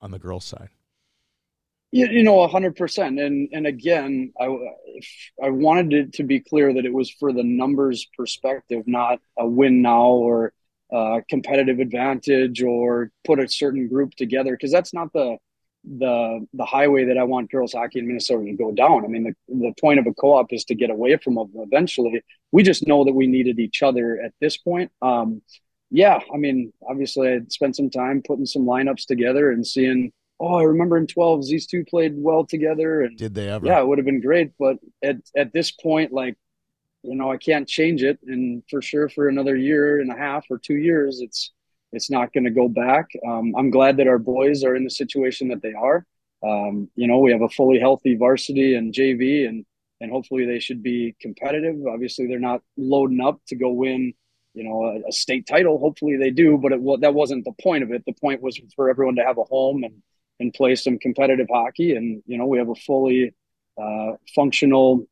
on the girls' side. You, you know, hundred percent. And and again, I I wanted it to be clear that it was for the numbers perspective, not a win now or competitive advantage or put a certain group together because that's not the the the highway that I want girls hockey in Minnesota to go down. I mean, the, the point of a co-op is to get away from them eventually. We just know that we needed each other at this point. Um, yeah, I mean, obviously, I spent some time putting some lineups together and seeing. Oh, I remember in 12s these two played well together. And did they ever? Yeah, it would have been great. But at at this point, like, you know, I can't change it, and for sure, for another year and a half or two years, it's it's not going to go back. Um, I'm glad that our boys are in the situation that they are. Um, you know, we have a fully healthy varsity and JV, and and hopefully they should be competitive. Obviously, they're not loading up to go win, you know, a, a state title. Hopefully, they do, but it, well, that wasn't the point of it. The point was for everyone to have a home and and play some competitive hockey. And you know, we have a fully uh, functional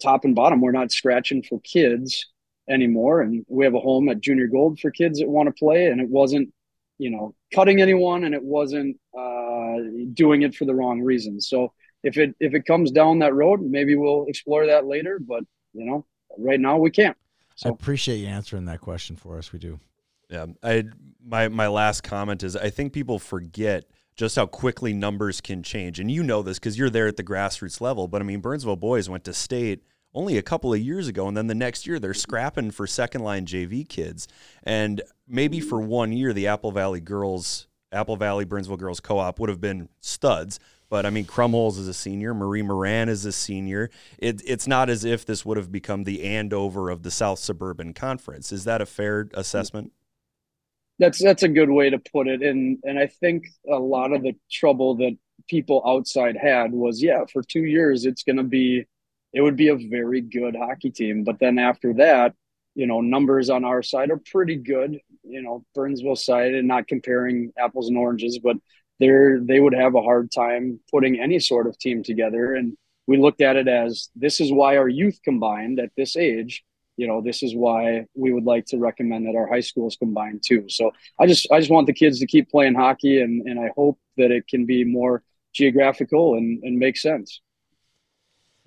top and bottom. We're not scratching for kids anymore. And we have a home at Junior Gold for kids that want to play. And it wasn't, you know, cutting anyone and it wasn't uh, doing it for the wrong reasons. So if it if it comes down that road, maybe we'll explore that later. But you know, right now we can't. So. I appreciate you answering that question for us. We do. Yeah, I my my last comment is I think people forget just how quickly numbers can change, and you know this because you're there at the grassroots level. But I mean, Burnsville boys went to state only a couple of years ago. And then the next year, they're scrapping for second line JV kids. And maybe for one year, the Apple Valley girls, Apple Valley Burnsville girls co op would have been studs. But I mean, Krumholz is a senior. Marie Moran is a senior. It, it's not as if this would have become the Andover of the South Suburban Conference. Is that a fair assessment? That's that's a good way to put it. And and I think a lot of the trouble that people outside had was, yeah, for two years it's going to be it would be a very good hockey team. But then after that, you know, numbers on our side are pretty good. You know, Burnsville side, and not comparing apples and oranges, but they're they would have a hard time putting any sort of team together. And we looked at it as this is why our youth combined at this age. You know, this is why we would like to recommend that our high schools combine too. So I just I just want the kids to keep playing hockey, and and I hope that it can be more geographical and and make sense.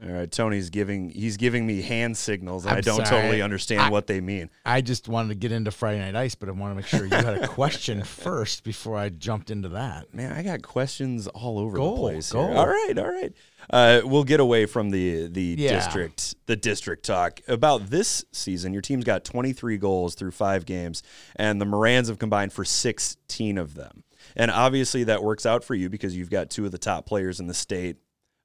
All right, Tony's giving he's giving me hand signals, I do not totally understand I, what they mean. I just wanted to get into Friday Night Ice, but I want to make sure you had a question <laughs> first before I jumped into that. Man, I got questions all over go, the place. Go. All right, all right. Uh, we'll get away from the the yeah. district the district talk about this season. Your team's got 23 goals through five games, and the Morans have combined for 16 of them. And obviously, that works out for you because you've got two of the top players in the state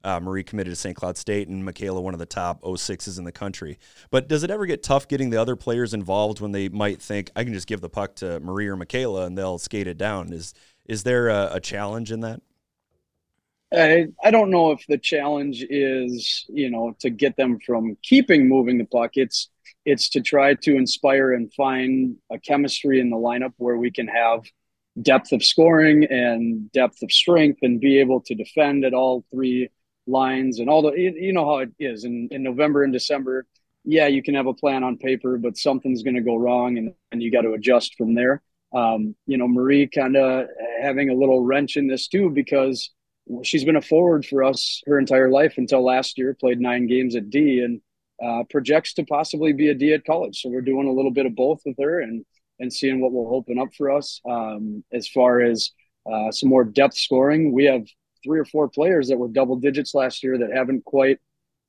uh, Marie committed to St. Cloud State, and Michaela, one of the top 06s in the country. But does it ever get tough getting the other players involved when they might think, I can just give the puck to Marie or Michaela and they'll skate it down? Is is there a, a challenge in that? I, I don't know if the challenge is, you know, to get them from keeping moving the puck. It's it's to try to inspire and find a chemistry in the lineup where we can have depth of scoring and depth of strength and be able to defend at all three lines and all the you know how it is in, in November and December. Yeah, you can have a plan on paper, but something's going to go wrong, and, and you got to adjust from there. Um, you know, Marie kind of having a little wrench in this too because she's been a forward for us her entire life until last year. Played nine games at D and uh, projects to possibly be a D at college. So we're doing a little bit of both with her, and and seeing what will open up for us. Um, as far as uh, some more depth scoring, we have three or four players that were double digits last year that haven't quite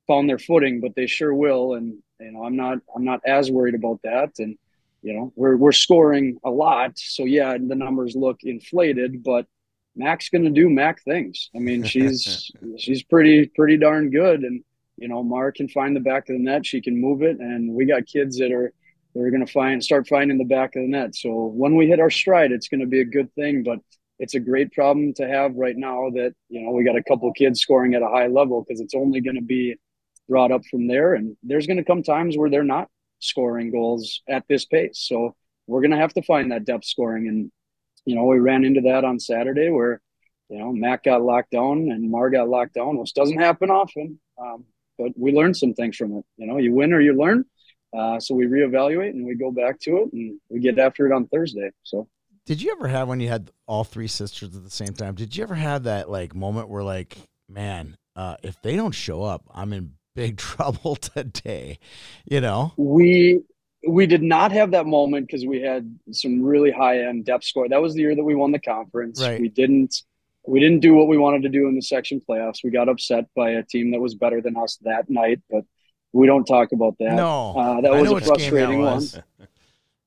found their footing, but they sure will. And you know, I'm not I'm not as worried about that. And you know, we're we're scoring a lot, so yeah, the numbers look inflated, but Mac's going to do Mac things. I mean, <laughs> she's she's pretty pretty darn good, and you know, Mar can find the back of the net. She can move it, and we got kids that are they're going to find start finding the back of the net. So when we hit our stride, it's going to be a good thing. But it's a great problem to have right now that you know we got a couple kids scoring at a high level because it's only going to be brought up from there. And there's going to come times where they're not scoring goals at this pace. So we're going to have to find that depth scoring. And, you know, we ran into that on Saturday where, you know, matt got locked down and Mar got locked down, which doesn't happen often. Um, but we learned some things from it. You know, you win or you learn. Uh, so we reevaluate and we go back to it and we get after it on Thursday. So, did you ever have when you had all three sisters at the same time? Did you ever have that like moment where like, man, uh, if they don't show up, I'm in big <laughs> trouble today, you know? We we did not have that moment because we had some really high end depth score. That was the year that we won the conference. Right. We didn't we didn't do what we wanted to do in the section playoffs. We got upset by a team that was better than us that night, but we don't talk about that. No, uh, that I was a which game that frustrating one.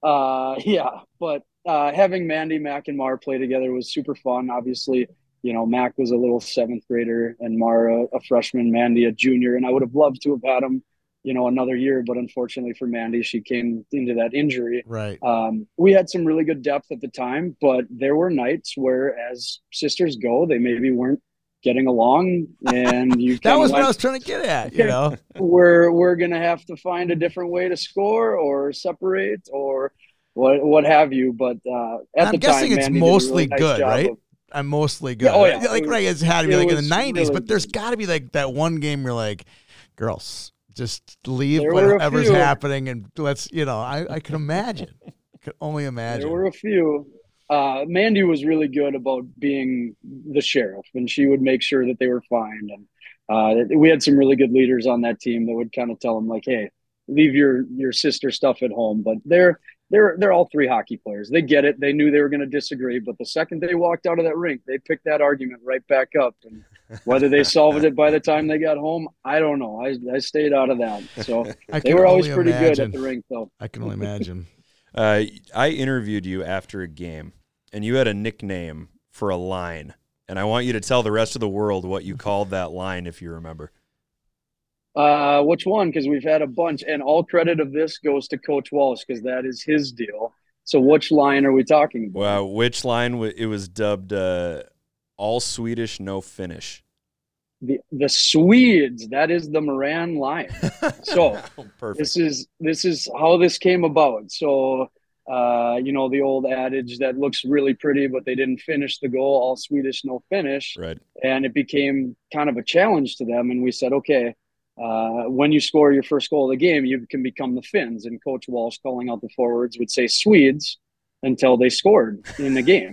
Uh, <laughs> yeah, but uh, having Mandy, Mac, and Mar play together was super fun. Obviously, you know, Mac was a little seventh grader and Mara a freshman, Mandy a junior, and I would have loved to have had them, you know, another year, but unfortunately for Mandy, she came into that injury. Right. Um, we had some really good depth at the time, but there were nights where, as sisters go, they maybe weren't getting along, and you <laughs> That was what I was trying to get at, you know? <laughs> we're we're gonna have to find a different way to score or separate or what what have you. But uh, at I'm the guessing time, it's Mandy mostly really nice good, right? of- I'm mostly good. Yeah, oh, yeah. Like right, it's had to be like in the '90s, really but there's got to be like that one game you're like, girls, just leave There whatever's happening and let's, you know, I, I can imagine, could only imagine. There were a few. Uh, Mandy was really good about being the sheriff, and she would make sure that they were fine. And uh, we had some really good leaders on that team that would kind of tell them like, "Hey, leave your your sister stuff at home." But they're they're they're all three hockey players. They get it. They knew they were going to disagree, but the second they walked out of that rink, they picked that argument right back up. And whether they <laughs> solved it by the time they got home, I don't know. I I stayed out of that. So <laughs> I they were always only pretty good at the rink, though. I can only imagine. <laughs> Uh, I interviewed you after a game, and you had a nickname for a line, and I want you to tell the rest of the world what you called that line, if you remember. Uh, which one? Because we've had a bunch, and all credit of this goes to Coach Walsh because that is his deal. So, which line are we talking about? Well, which line? wa- It was dubbed uh, "All Swedish, No Finnish." The the Swedes. That is the Moran line. <laughs> So Perfect. this is this is how this came about. So, uh, you know the old adage that looks really pretty, but they didn't finish the goal. All Swedish, no finish. Right. and it became kind of a challenge to them. And we said, okay, uh, when you score your first goal of the game, you can become the Finns. And Coach Walsh, calling out the forwards, would say Swedes until they scored in the game.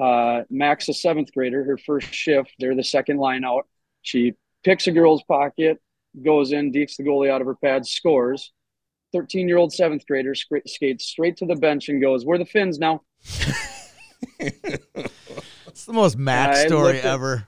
Uh, Max, a seventh grader, her first shift, they're the second line out. She picks a girl's pocket, goes in, dekes the goalie out of her pads, scores. 13 year old seventh grader sc- skates straight to the bench and goes, We're the Finns now. <laughs> It's the most Mac I story ever.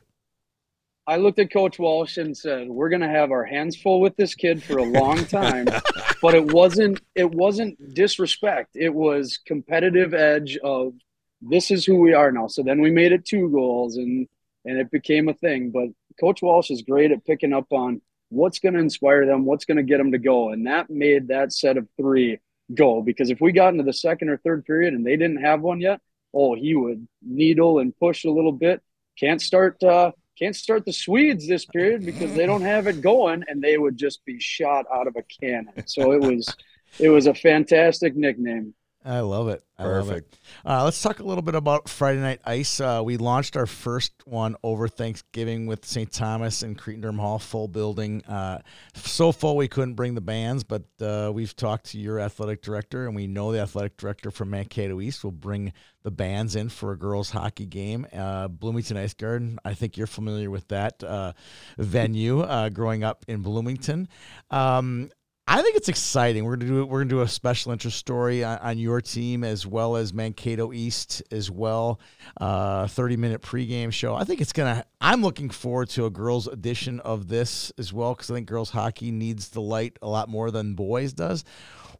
I looked at Coach Walsh and said, "We're going to have our hands full with this kid for a long time." <laughs> but it wasn't it wasn't disrespect. It was competitive edge of this is who we are now. So then we made it two goals and and it became a thing. But Coach Walsh is great at picking up on what's going to inspire them, what's going to get them to go, and that made that set of three go. Because if we got into the second or third period and they didn't have one yet, oh, he would needle and push a little bit. Can't start. Uh, can't start the Swedes this period because they don't have it going, and they would just be shot out of a cannon. So it was, it was a fantastic nickname. I love it. I love it. Perfect. Uh, let's talk a little bit about Friday Night Ice. Uh, we launched our first one over Thanksgiving with St. Thomas and Cretin-Derham Hall, full building. Uh, so full we couldn't bring the bands, but uh, we've talked to your athletic director, and we know the athletic director from Mankato East will bring the bands in for a girls' hockey game. Uh, Bloomington Ice Garden, I think you're familiar with that uh, venue uh, growing up in Bloomington. Um, I think it's exciting. We're gonna do we're gonna do a special interest story on, on your team as well as Mankato East as well. Uh, Thirty minute pregame show. I think it's gonna. I'm looking forward to a girls edition of this as well because I think girls hockey needs the light a lot more than boys does.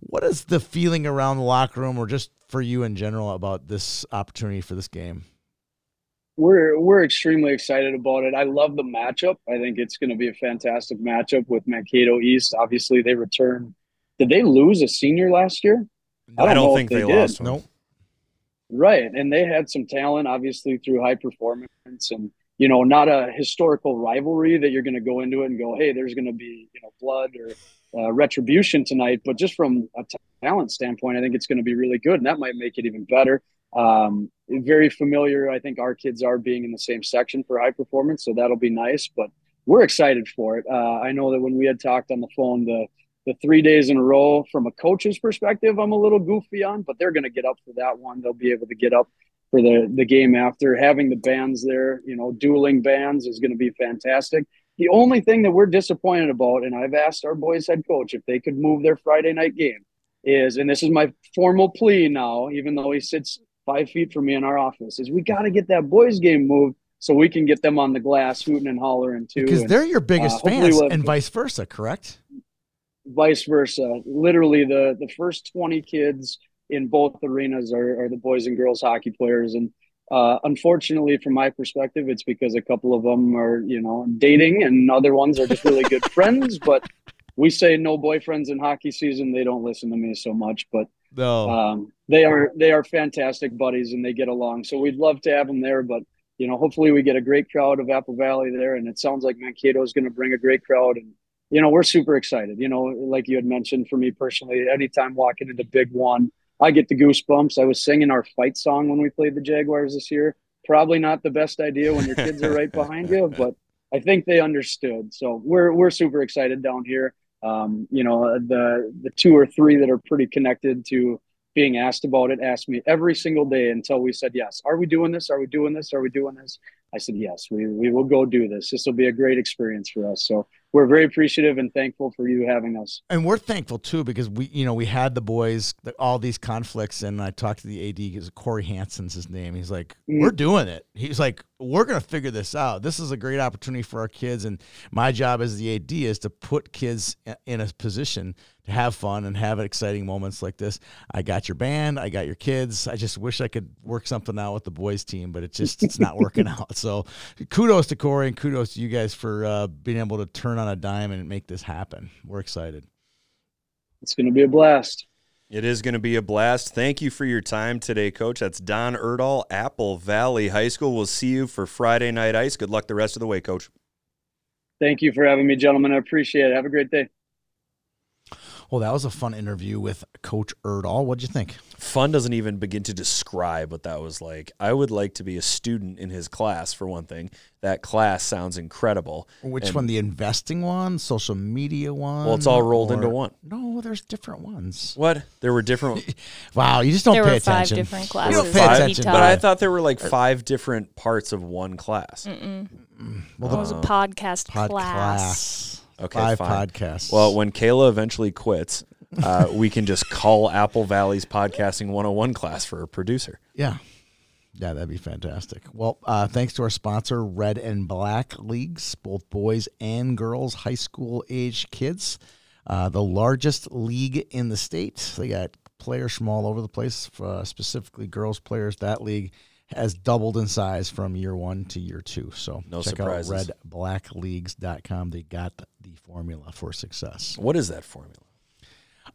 What is the feeling around the locker room, or just for you in general, about this opportunity for this game? We're we're extremely excited about it. I love the matchup. I think it's going to be a fantastic matchup with Mankato East. Obviously, they return. Did they lose a senior last year? I don't, know if think they, did. lost. one. Nope. Right, and they had some talent, obviously through high performance, and you know, not a historical rivalry that you're going to go into it and go, hey, there's going to be you know blood or uh, retribution tonight. But just from a t- talent standpoint, I think it's going to be really good, and that might make it even better. Um, very familiar, I think our kids are being in the same section for high performance, so that'll be nice. But we're excited for it. Uh, I know that when we had talked on the phone, the the three days in a row from a coach's perspective, I'm a little goofy on, but they're going to get up for that one. They'll be able to get up for the the game after. Having the bands there, you know, dueling bands is going to be fantastic. The only thing that we're disappointed about, and I've asked our boys head coach if they could move their Friday night game, is, and this is my formal plea now, even though he sits five feet from me in our office, is we got to get that boys game moved so we can get them on the glass hooting and hollering too. Because and they're your biggest uh, fans, we'll- and vice versa. Correct? vice versa. Literally, the the first twenty kids in both arenas are, are the boys and girls hockey players, and uh, unfortunately, from my perspective, it's because a couple of them are you know dating, and other ones are just really good <laughs> friends. But we say no boyfriends in hockey season. They don't listen to me so much, but No. um, they are they are fantastic buddies and they get along. So we'd love to have them there, but you know, hopefully we get a great crowd of Apple Valley there, and it sounds like Mankato is going to bring a great crowd, and you know, we're super excited. You know, like you had mentioned, for me personally, anytime walking into Big One, I get the goosebumps. I was singing our fight song when we played the Jaguars this year. Probably not the best idea when your kids are right behind you, <laughs> but I think they understood. So we're we're super excited down here. Um, you know, the the two or three that are pretty connected to being asked about it asked me every single day until we said yes. Are we doing this? Are we doing this? Are we doing this? I said yes. We we will go do this. This will be a great experience for us. So we're very appreciative and thankful for you having us. and we're thankful too because we, you know, we had the boys, the, all these conflicts, and I talked to the AD because Corey Hansen's his name. He's like, Mm. "We're doing it." He's like, "We're gonna figure this out. This is a great opportunity for our kids." And my job as the AD is to put kids in a position to have fun and have exciting moments like this. I got your band, I got your kids. I just wish I could work something out with the boys team, but it just it's not working <laughs> out. So, kudos to Corey and kudos to you guys for uh, being able to turn on a dime and make this happen. We're excited. It's going to be a blast. It is going to be a blast. Thank you for your time today, Coach. That's Don Erdahl, Apple Valley High School. We'll see you for Friday Night Ice. Good luck the rest of the way, Coach. Thank you for having me, gentlemen. I appreciate it. Have a great day. Well, that was a fun interview with Coach Erdahl. What'd you think? Fun doesn't even begin to describe what that was like. I would like to be a student in his class, for one thing. That class sounds incredible. Which And- one? The investing one, social media one? Well, it's all rolled or- into one. No, there's different ones. What? There were different. <laughs> Wow, you just don't There pay were five attention. different You classes. don't pay that attention. but I thought there were like er, five different parts of one class. Mm-mm. well, It was a uh-huh. podcast pod class. class. Okay, Five fine. podcasts. Well, when Kayla eventually quits, uh, we can just call <laughs> Apple Valley's Podcasting 101 class for a producer. Yeah. Yeah, that'd be fantastic. Well, uh, thanks to our sponsor, Red and Black Leagues, both boys and girls, high school age kids. Uh, the largest league in the state. They got players from all over the place, uh, specifically girls players. That league has doubled in size from year one to year two. So No check surprises. out redblackleagues.com. They got the formula for success. What is that formula?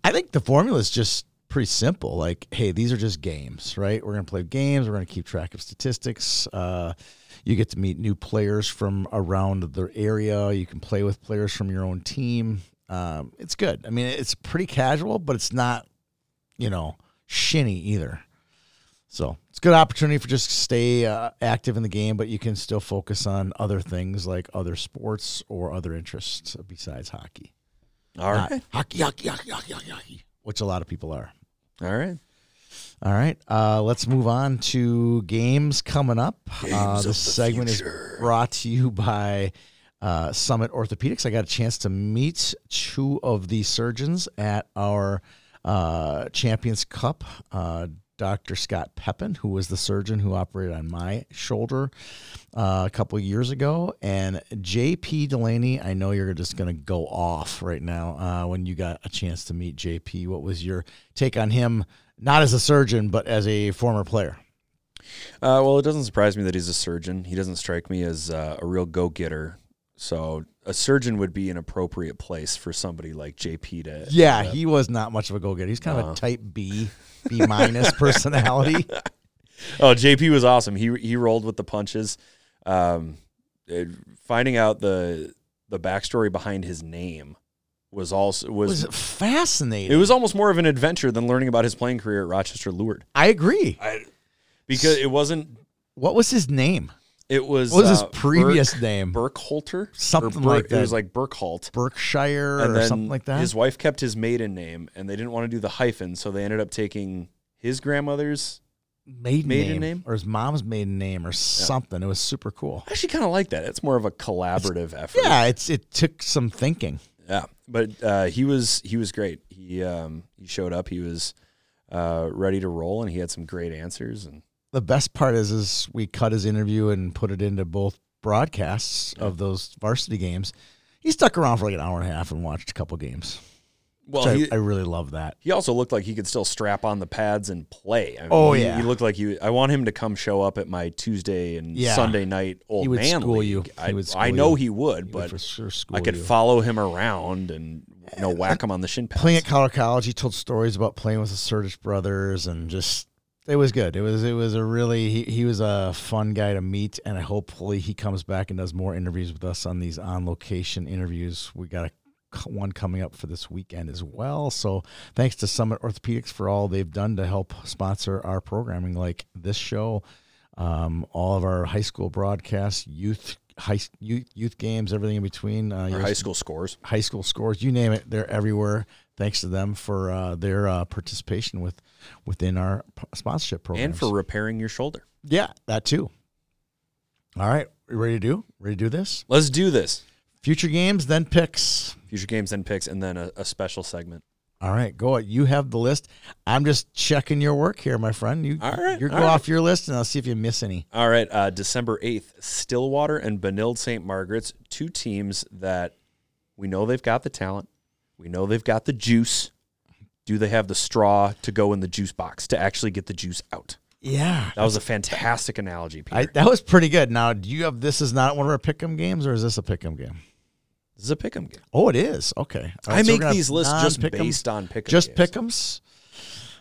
I think the formula is just pretty simple. Like, hey, these are just games, right? We're going to play games. We're going to keep track of statistics. Uh, you get to meet new players from around the area. You can play with players from your own team. Um, it's good. I mean, it's pretty casual, but it's not, you know, shinny either. So it's a good opportunity for just stay uh, active in the game, but you can still focus on other things like other sports or other interests besides hockey. All Not right. hockey, hockey, hockey, hockey, hockey, hockey, which a lot of people are. All right. All right, uh, let's move on to games coming up. uh, this the segment future. is brought to you by uh, Summit Orthopedics. I got a chance to meet two of the surgeons at our uh, Champions Cup. Dr. Scott Pepin, who was the surgeon who operated on my shoulder uh, a couple years ago, and JP Delaney. I know you're just going to go off right now uh, when you got a chance to meet JP. What was your take on him, not as a surgeon, but as a former player? Uh, well, it doesn't surprise me that he's a surgeon. He doesn't strike me as uh, a real go getter. So a surgeon would be an appropriate place for somebody like JP to. Yeah, he was not much of a go getter. He's kind of a type B, B <laughs> minus personality. Oh, JP was awesome. He he rolled with the punches. Um, it- finding out the the backstory behind his name was also was, was fascinating. it was almost more of an adventure than learning about his playing career at Rochester Lourdes I agree. because it wasn't. What was his name? It was What was his uh, previous Burke- name? Burkholter, Something Burke- like that. It was like Burkholt. Berkshire and or something like that. His wife kept his maiden name, and they didn't want to do the hyphen, so they ended up taking his grandmother's. maiden, maiden name, name? or his mom's maiden name or something. It was super cool. I actually kind of like that. It's more of a collaborative effort. Yeah, it's it took some thinking. Yeah, but uh, he was he was great. He um, he showed up. He was uh, ready to roll, and he had some great answers. And The best part is is we cut his interview and put it into both broadcasts of those varsity games. He stuck around for like an hour and a half and watched a couple games. well, Which he, I, I really love that. he also looked like he could still strap on the pads and play. I mean, Oh, he, yeah. he looked like he. I want him to come show up at my Tuesday and Yeah. Sunday night old He would man school league. you. He I, would I know you. he would, He would but for sure I could you. follow him around and you know <laughs> whack him on the shin pads. playing at Colorado College. He told stories about playing with the Surdish brothers and just it was good. It was it was a really he, he was a fun guy to meet, and hopefully he comes back and does more interviews with us on these on location interviews. We got a one coming up for this weekend as well. So thanks to Summit Orthopedics for all they've done to help sponsor our programming, like this show, um, all of our high school broadcasts, youth high youth, youth games, everything in between. Uh, high school scores. high school scores, you name it, they're everywhere. Thanks to them for uh, their uh, participation with within our sponsorship program, And for repairing your shoulder. yeah, that too. All right, we ready to do? Ready to do this? Let's do this. Future games, then picks. Future games then picks, and then a, a special segment. All right, go. You have the list. I'm just checking your work here, my friend. You, All right, you go right. off your list, and I'll see if you miss any. All right, uh, December 8th, Stillwater and Benilde St. Margaret's, two teams that we know they've got the talent. We know they've got the juice. Do they have the straw to go in the juice box to actually get the juice out? Yeah, That was a fantastic analogy, Peter. I, that was pretty good. Now, do you have this? Is not one of our pick'em games, or is this a pick'em game? this is a pick'em game. Oh, it is. Okay, All I so make these lists just based on pick'em Just games. pick'ems.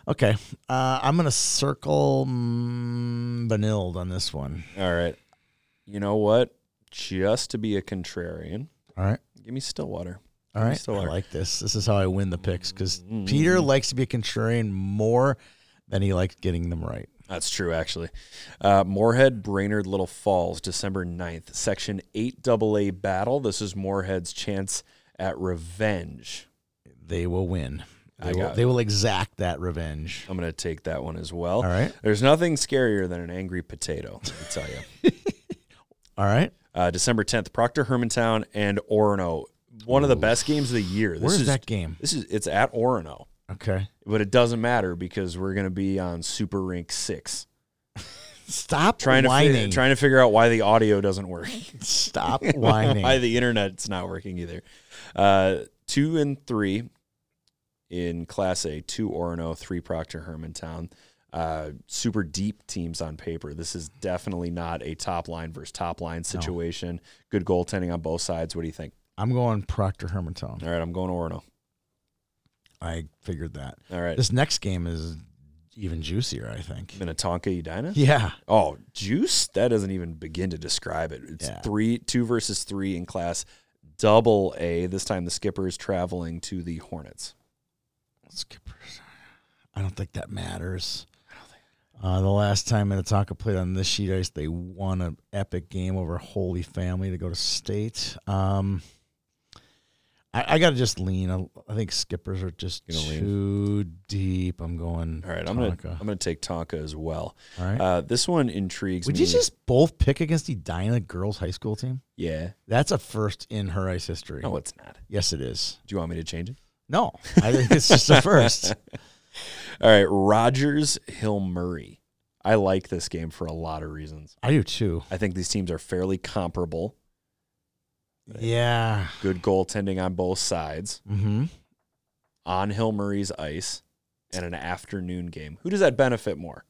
Okay, uh, I'm gonna circle mm, Benilde on this one. All right. You know what? Just to be a contrarian, All right, give me Stillwater. All right. I like this. This is how I win the picks because Mm-hmm. Peter likes to be a contrarian more than he likes getting them right. That's true, actually. Uh, Moorhead, Brainerd, Little Falls, December 9th, Section 8 AA battle. This is Moorhead's chance at revenge. They will win. I They will, they will exact that revenge. I'm going to take that one as well. All right. There's nothing scarier than an angry potato, I tell you. <laughs> All right. Uh, December 10th, Proctor Hermantown and Orono. One of the best games of the year. This Where's is, that game? This is it's at Orono, Okay. but it doesn't matter because we're going to be on Super Rink 6. <laughs> Stop Trying to fi- whining. trying to figure out why the audio doesn't work. <laughs> Stop whining. <laughs> why the internet's not working either. Uh, two and three in Class A, two Orono, three Proctor Hermantown. Uh, super deep teams on paper. This is definitely not a top line versus top line situation. Good goaltending on both sides. What do you think? I'm going Proctor Hermantown. All right, I'm going Orono. I figured that. All right, This next game is even juicier, I think. Minnetonka Edina. Yeah. Oh, juice! That doesn't even begin to describe it. It's Yeah. three, two versus three in Class Double A. This time the skipper is traveling to the Hornets. Skippers. I don't think that matters. Uh, the last time Minnetonka played on this sheet ice, they won an epic game over Holy Family to go to state. Um, I, I got to just lean. I, I think skippers are just Gonna lean? too deep. I'm going. All right, I'm gonna I'm gonna take Tonka as well. All right. Uh, this one intrigues me. Would me. you just both pick against the Edina girls high school team? yeah? That's a first in her ice history. No, it's not. Yes, it is. Do you want me to change it? No, I think it's just a first. <laughs> All right, Rogers Hill Murray. I like this game for a lot of reasons. I do too. I think these teams are fairly comparable. Yeah. Good goaltending on both sides. Mm-hmm. On Hill Murray's ice, and an afternoon game. Who does that benefit more?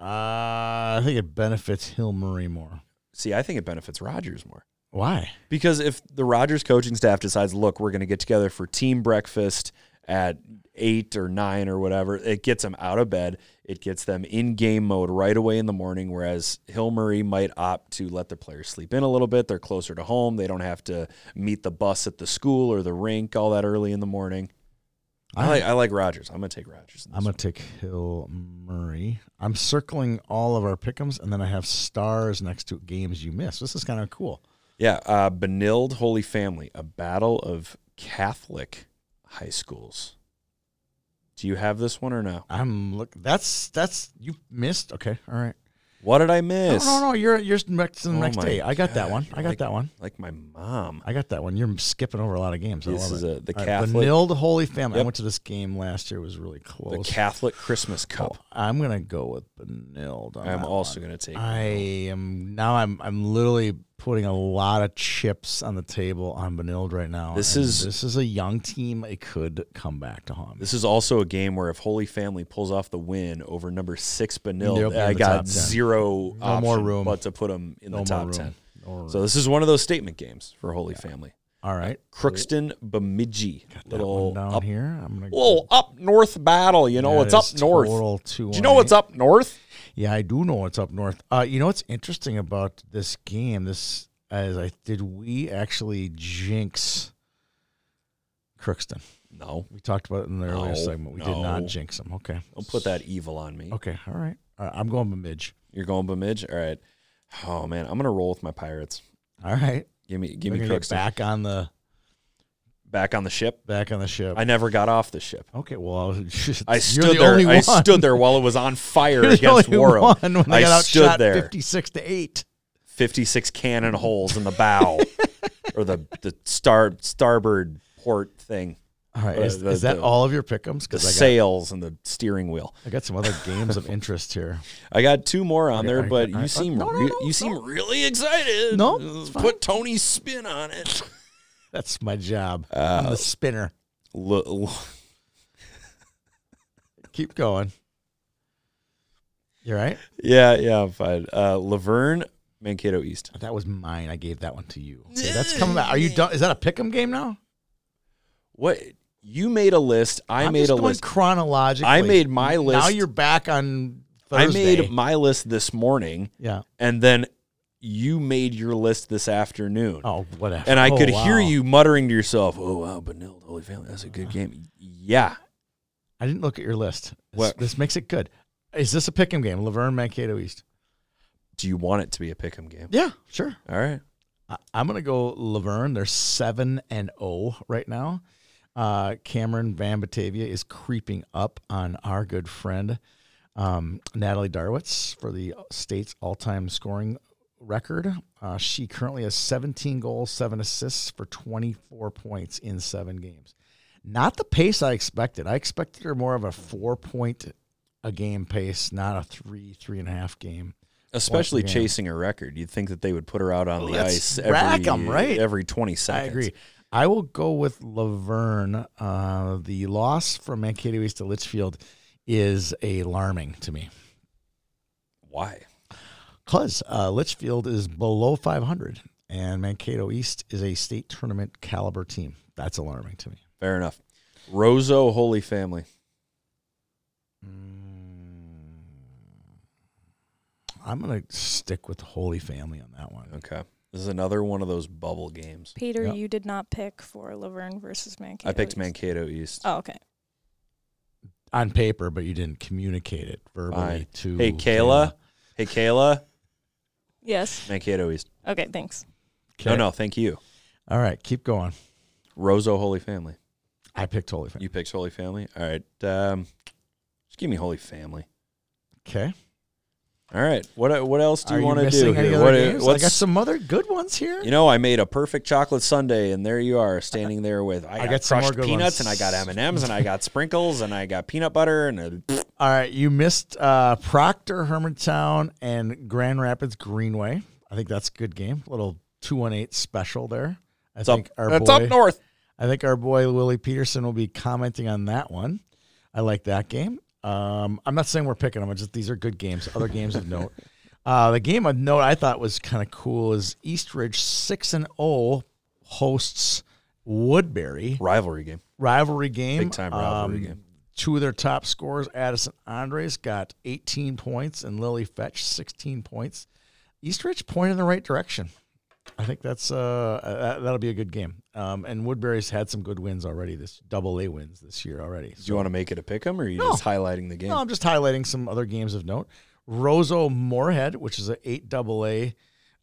Uh, I think it benefits Hill Murray more. See, I think it benefits Rogers more. Why? Because if the Rogers coaching staff decides, look, we're going to get together for team breakfast at eight or nine or whatever, it gets them out of bed. It gets them in game mode right away in the morning. Whereas Hill Murray might opt to let their players sleep in a little bit. They're closer to home. They don't have to meet the bus at the school or the rink all that early in the morning. I like, I like Rogers. I'm going to take Rogers. I'm gonna take Hill Murray. I'm circling all of our pick'ems, and then I have stars next to games you missed. This is kind of cool. Yeah, uh, Benilde Holy Family, a battle of Catholic high schools. Do you have this one or no? I'm look. That's that's you missed. Okay, all right. What did I miss? no, no. no. You're you're next to the Oh next day. I got that one. I got like- that one. Like my mom. I got that one. You're skipping over a lot of games. This is it. a, the All right, Catholic Benilde Holy Family. I went to this game last year. It was really close. the. Catholic Christmas Cup. Oh, I'm gonna go with Benilde. I'm also one. going to take. I am now. I'm I'm literally putting a lot of chips on the table on Benilde right now. This and is- this is a young team. It could come back to haunt. me. This is also a game where if Holy Family pulls off the win over number six Benilde, I got zero No more room. but to put them in No the top ten. No So this is one of those statement games for Holy Family. all right. Crookston Bemidji, That little one down up, here. I'm gonna little up north battle. You know, That it's up north. Total Do you know what's up north? Yeah, I do know what's up north. Uh, you know what's interesting about this game? This as I did we actually jinx Crookston? No, We talked about it in the earlier No, segment. We did not jinx him. Okay. don't put that evil on me. Okay. All right. All right. I'm going Bemidji. You're going Bemidji. All right. Oh man, I'm gonna roll with my Pirates. All right. Give me, give We're me Crookston back on the back on the ship. back on the ship. I never got off the ship. okay. Well, I <laughs> you're stood the there. I stood there while it was on fire <laughs> against one when they I got stood there. fifty-six to eight. 56 cannon holes in the bow <laughs> or the the star starboard port thing, All right. Uh, Is, the- is that the- all of your pickums? the I got sails and the steering wheel. I got some other games of interest here. I got two more on Okay, there, right, but you seem No, no, no, you seem really excited. No, Uh, put Tony's spin on it. That's my job. Uh, I'm the spinner. L- l- Keep going. You are right? yeah, yeah, I'm fine. Uh, Luverne, Mankato East. That was mine. I gave that one to you. Okay, that's coming back. Are you done? Is that a pick'em game now? What you made a list? I I'm made a list. chronologically. I made my list. Now you're back on I made my list this morning, yeah. and then you made your list this afternoon. Oh, whatever. And I Oh, could hear you muttering to yourself, "Oh wow, Benilde, Holy Family, that's a good game." Yeah, I didn't look at your list. This, What? this makes it good. Is this a pick'em game? Luverne, Mankato East. do you want it to be a pick'em game? Yeah, sure. All right. I- I'm gonna go Luverne. They're seven and zero right now. Uh, Cameron Van Batavia is creeping up on our good friend um, Natalie Darwitz for the state's all-time scoring record. Uh, she currently has 17 goals, seven assists for 24 points in seven games. Not the pace I expected. I expected her more of a four-point a game pace, not a three, three and a half game. Especially again. chasing a record, you'd think that they would put her out on the ice every rack 'em, right? every twenty seconds. I agree. I will go with Luverne. Uh, the loss from Mankato East to Litchfield is alarming to me Why? Because uh, Litchfield is below 500 and Mankato East is a state tournament caliber team. That's alarming to me. Fair enough. Roseau Holy Family. I'm going to stick with Holy Family on that one. Okay. This is another one of those bubble games. Peter, Yep. you did not pick for Luverne versus Mankato. I picked East. Mankato East. Oh, okay. On paper, but you didn't communicate it verbally Fine. to Hey Kayla. Hey Kayla. Yes. Mankato East. Okay, thanks. No, no, thank you. All right, keep going. Roseau Holy Family. I picked Holy Family. You picked Holy Family. All right. Um, just give me Holy Family. Okay. All right. What what else do you want to do here? What? I got some other good ones here. You know, I made a perfect chocolate sundae, and there you are, standing there with I, got, got some more crushed peanuts, ones. and I got M and M's, and I got sprinkles, and I got peanut butter, and a, <laughs> All right, you missed uh, Proctor, Hermantown, and Grand Rapids Greenway. I think that's a good game. A little two one eight special there. I it's up, think our it's boy, up north. I think our boy Willie Peterson will be commenting on that one. I like that game. Um, I'm not saying we're picking them. Just these are good games. Other games of note. <laughs> Uh, the game of note I thought was kind of cool is Eastridge six and zero hosts Woodbury Rivalry game. rivalry game. Big time rivalry Um, game. Two of their top scorers, Addison Andres got 18 points and Lily Fetch 16 points. Eastridge point in the right direction. I think that's uh that, that'll be a good game. Um, and Woodbury's had some good wins already. This double A wins this year already. Do you want to make it a pick 'em, or are you No. just highlighting the game? No, I'm just highlighting some other games of note. Roseau Moorhead, which is an eight double A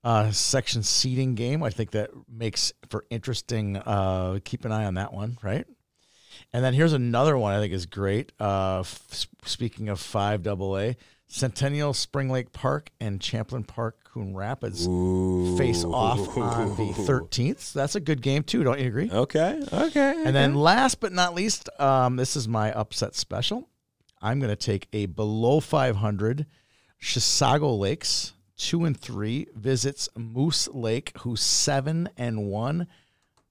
uh, section seating game. I think that makes for interesting. Uh, keep an eye on that one, right? And then here's another one I think is great. Uh, f- speaking of five double A, Centennial Spring Lake Park and Champlin Park Coon Rapids face off on the <laughs> 13th. That's a good game too. Don't you agree? Okay. Okay. And then last but not least, um, this is my upset special. I'm going to take a below 500 Chisago Lakes, two and three, visits Moose Lake, who's seven and one.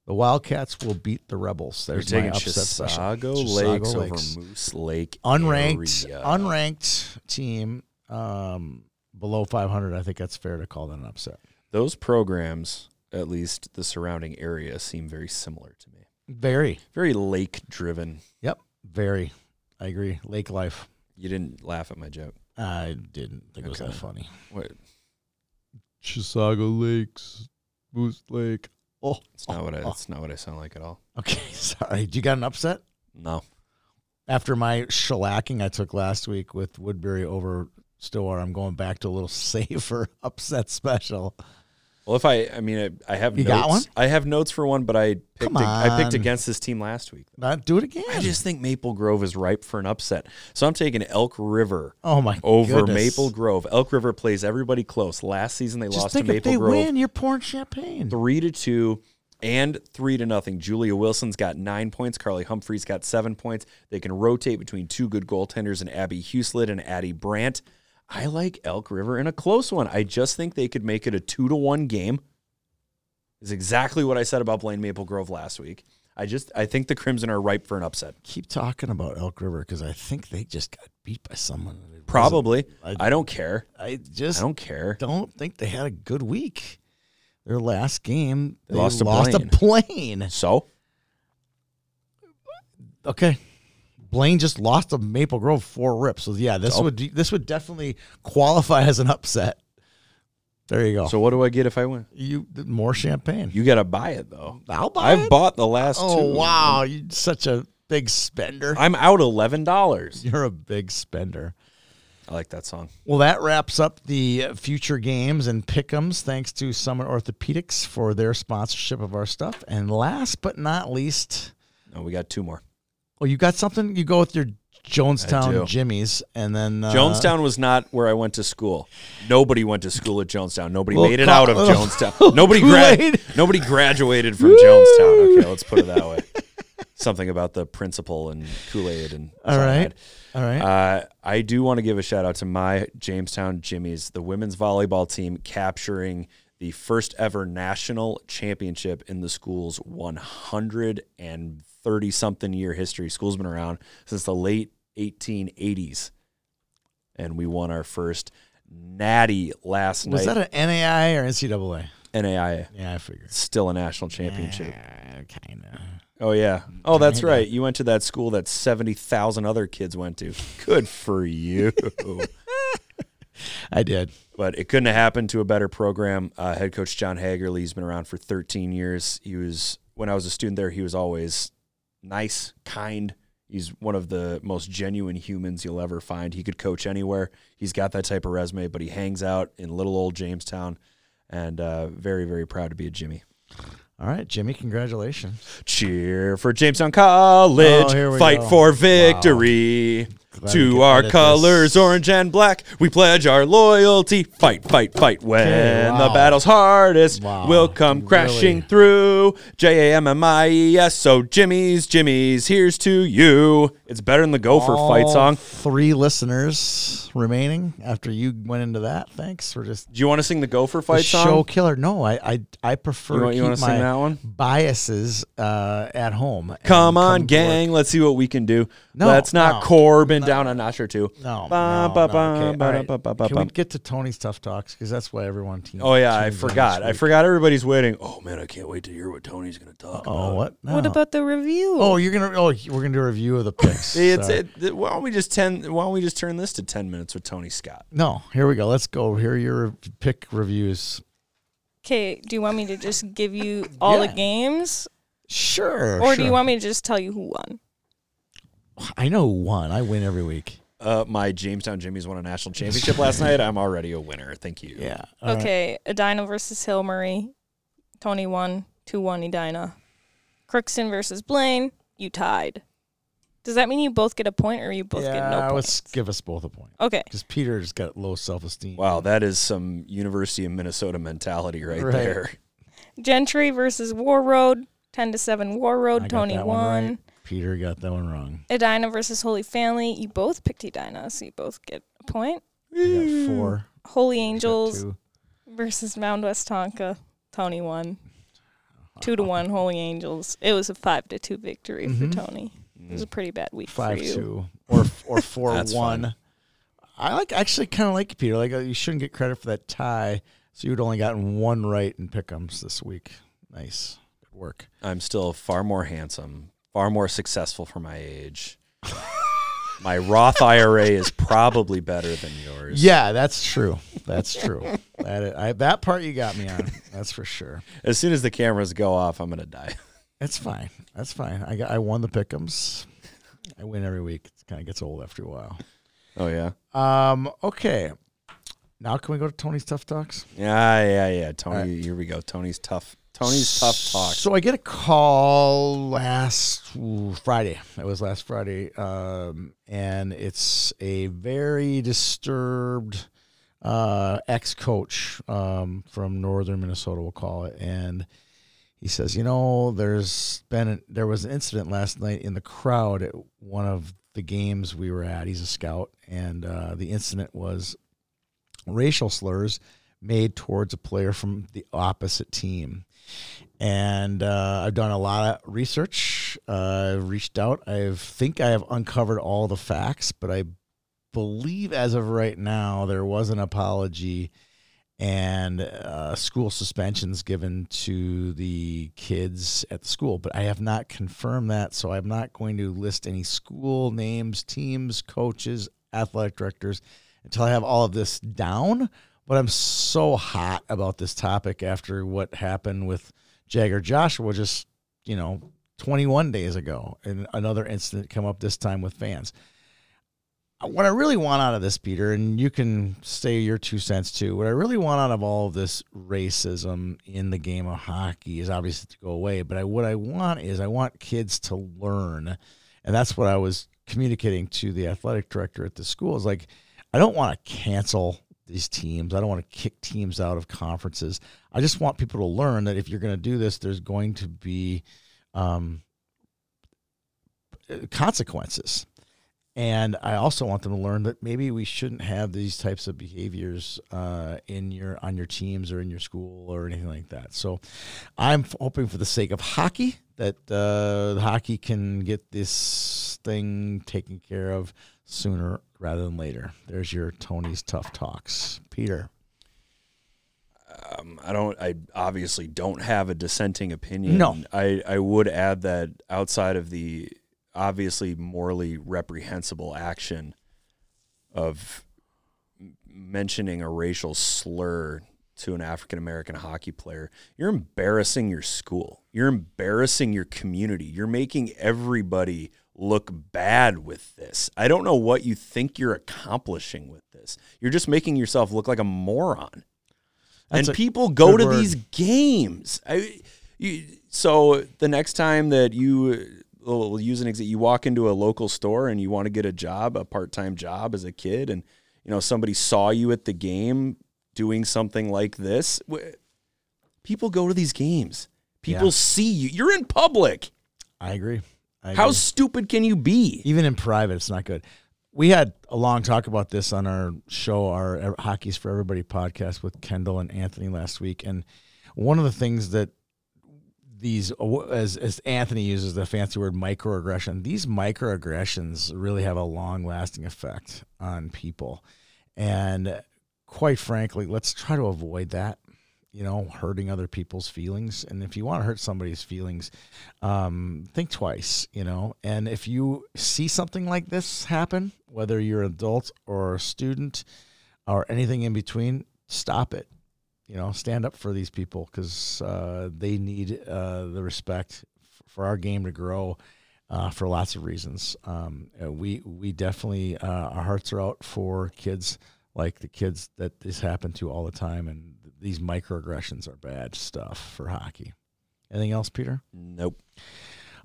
The Wildcats will beat the Rebels. you're There's my taking upset special. Chisago Chisago Lakes, Lakes. over Moose Lake. Unranked, area. unranked team um, below 500. I think that's fair to call that an upset. Those programs, at least the surrounding area, seem very similar to me. Very. Very lake driven. Yep. Very. I agree. Lake life. You didn't laugh at my joke. I didn't think it was that funny. What? Chisago Lakes, Moose Lake. Oh, It's not what I. It's not what I sound like at all. <laughs> okay. Sorry. Do you got an upset? No. After my shellacking I took last week with Woodbury over Stillwater, I'm going back to a little <laughs> safer upset special. Well, if I, I mean, I, I have You notes. got one? I have notes for one, but I picked, Come I picked on. against this team last week. Not do it again. I just think Maple Grove is ripe for an upset. So I'm taking Elk River oh my over goodness. Maple Grove. Elk River plays everybody close. Last season they Just lost to think if Maple they Grove win, you're pouring champagne. three to two and three to nothing. Julia Wilson's got nine points. Carly Humphreys got seven points. They can rotate between two good goaltenders and Abby Huslett and Addie Brandt. I like Elk River in a close one. I just think they could make it a two to one game. Is exactly what I said about Blaine Maple Grove last week. I just I think the Crimson are ripe for an upset. Keep talking about Elk River because I think they just got beat by someone. Probably. wasn't- I don't care. I, I just I don't care. don't think they had a good week. Their last game, They lost to Blaine. a plane. So Okay. Blaine just lost to Maple Grove four rips. So yeah, this So? would this would definitely qualify as an upset. There you go. so what do I get if I win? you more champagne. You got to buy it though. I'll buy I've it. bought the last oh, two. Oh wow, you're such a big spender. I'm out eleven dollars. You're a big spender. I like that song. Well, that wraps up the future games and pick'ems. Thanks to Summit Orthopedics for their sponsorship of our stuff. And last but not least, No, we got two more. Oh, you got something? You go with your Jonestown. Jimmy's, and then uh, Jonestown was not where I went to school. Nobody went to school at Jonestown. Nobody made it co- out of <laughs> Jonestown. Nobody grad- Nobody graduated from Jonestown. Okay, let's put it that way. Something about the principal and Kool Aid and all right, all right. Uh, I do want to give a shout out to my Jamestown Jimmies, the women's volleyball team capturing the first ever national championship in the school's 130 something year history. School's been around since the late 1880s. And we won our first natty last Was night. Was that an NAI or NCAA? NAIA. Yeah, I figured. Still a national championship. kind of. Oh yeah. Oh, that's Kinda. right. You went to that school that seventy thousand other kids went to. Good for you. <laughs> I did. but it couldn't have happened to a better program. Uh, head coach John Hagerly, he's been around for 13 years. He was when I was a student there. He was always nice, kind. He's one of the most genuine humans you'll ever find. He could coach anywhere. He's got that type of resume, but he hangs out in little old Jamestown, and uh, very, very proud to be a Jimmy. All right, Jimmy, congratulations. Cheer for Jamestown College. Oh, Fight go. for victory. Glad To our colors, this. orange and black, we pledge our loyalty. Fight, fight, fight. When Okay, the battle's hardest, Wow, we'll come really. crashing through. J A M M I E S. So Jimmy's, Jimmy's, here's to you. It's better than the Gopher fight song. Three listeners remaining after you went into that. Thanks for just Do you want to sing the Gopher the fight song show killer. No, I I, I prefer You to want- you keep wanna sing that one? biases uh, at home. Come on, to gang. Let's see what we can do. No, Let's not no, Corbin down on Notcher too. No, Ba, no, ba, no. ba, Okay, ba, right. Can we get to Tony's tough talks because that's why everyone. Team, Oh yeah, I forgot. I forgot everybody's waiting. Oh man, I can't wait to hear what Tony's gonna talk Oh about. what? What No. about the review? Oh, you're gonna. Oh, we're gonna do a review of the picks. <laughs> It's Sorry. it, why don't we just ten? Why don't we just turn this to ten minutes with Tony Scott? No, here we go. Let's go. Here are your pick reviews. Okay, do you want me to just give you all the games? Sure. Or do you want me to just tell you who won? I know one. I win every week. Uh, my Jamestown Jimmies won a national championship last night. I'm already a winner. Thank you. Yeah. all right. okay, Edina versus Hill Murray. Tony won, 2 1 Edina. Crookston versus Blaine. You tied. Does that mean you both get a point or you both yeah, get no points? let's give us both a point Okay. because Peter's got low self esteem. Wow, that is some University of Minnesota mentality right, Right. there. Gentry versus Warroad. 10 to 7 Warroad. I Tony one won. right. Peter got that one wrong. Edina versus Holy Family. You both picked Edina, so you both get a point. I got four. Holy Angels two. versus Mound Westonka. Tony won. Two to one, Holy Angels. It was a five to two victory for Mhm. Tony. It was a pretty bad week Five for you. two or or <laughs> four one. fun. I like actually kind of like you, Peter. Like uh, you shouldn't get credit for that tie. So you'd only gotten one right in pickums this week. Nice, good work. I'm still far more handsome, far more successful for my age. my Roth IRA is probably better than yours. Yeah, that's true. That's true. that I, that part you got me on. That's for sure. As soon as the cameras go off, I'm gonna die. It's fine. That's fine. I got. I won the pick'ems. I win every week. It kind of gets old after a while. Oh yeah. Um. Okay. Now can we go to Tony's tough talks? Yeah, yeah, yeah. Tony, right. here we go. Tony's tough. Tony's tough talk. So I get a call last ooh, Friday. It was last Friday, um, and it's a very disturbed uh, ex-coach um, from northern Minnesota. We'll call it, and he says, "You know, there's been a, there was an incident last night in the crowd at one of the games we were at. He's a scout, and uh, the incident was racial slurs." Made towards a player from the opposite team and uh, I've done a lot of research. Uh, I've reached out. I think I have uncovered all the facts, but I believe as of right now there was an apology and uh, school suspensions given to the kids at the school. But I have not confirmed that, so I'm not going to list any school names, teams, coaches, athletic directors until I have all of this down. But I'm so hot about this topic after what happened with Jagger Joshua just, you know, 21 days ago and another incident come up this time with fans. What I really want out of this, Peter, and you can say your two cents too. What I really want out of all of this racism in the game of hockey is obviously to go away. But I, what I want is I want kids to learn, and that's what I was communicating to the athletic director at the school. Is like, I don't want to cancel these teams. I don't want to kick teams out of conferences. I just want people to learn that if you're going to do this, there's going to be um, consequences. And I also want them to learn that maybe we shouldn't have these types of behaviors uh, in your on your teams or in your school or anything like that. So, I'm hoping for the sake of hockey that uh, hockey can get this thing taken care of sooner rather than later. There's your Tony's tough talks, Peter. Um, I don't. I obviously don't have a dissenting opinion. No. I I would add that outside of the obviously morally reprehensible action of mentioning a racial slur to an African American hockey player, you're embarrassing your school. You're embarrassing your community. You're making everybody look bad with this. I don't know what you think you're accomplishing with this. You're just making yourself look like a moron That's and a people go to word. these games. I, You, so the next time that you we'll use an example, you walk into a local store and you want to get a job, a part time job as a kid, and you know somebody saw you at the game doing something like this. People go to these games. People Yeah. see you. You're in public. I agree. I How agree. stupid can you be? even in private, it's not good. We had a long talk about this on our show, our Hockey's for Everybody podcast with Kendall and Anthony last week, and one of the things that these, uh, as as Anthony uses the fancy word microaggression, these microaggressions really have a long lasting effect on people, and quite frankly, let's try to avoid that. You know, hurting other people's feelings, and if you want to hurt somebody's feelings, um, think twice, you know. And if you see something like this happen, whether you're an adult or a student or anything in between, stop it. You know, stand up for these people because uh, they need uh, the respect for our game to grow uh, for lots of reasons. Um, uh, we we definitely uh, our hearts are out for kids like the kids that this happened to all the time, and these microaggressions are bad stuff for hockey. Anything else, Peter? Nope.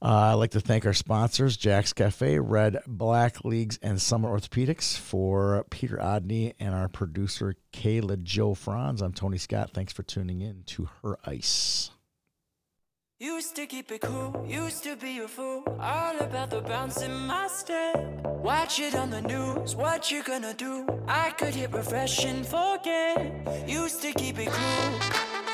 Uh, I'd like to thank our sponsors, Jack's Cafe, Red Black Leagues, and Summit Orthopedics. For Peter Odney and our producer, Kayla Joe Franz, I'm Tony Scott. Thanks for tuning in to Her Ice. Used to keep it cool, used to be a fool. All about the bounce in my step. Watch it on the news, what you gonna do? I could hit refresh and forget. Used to keep it cool,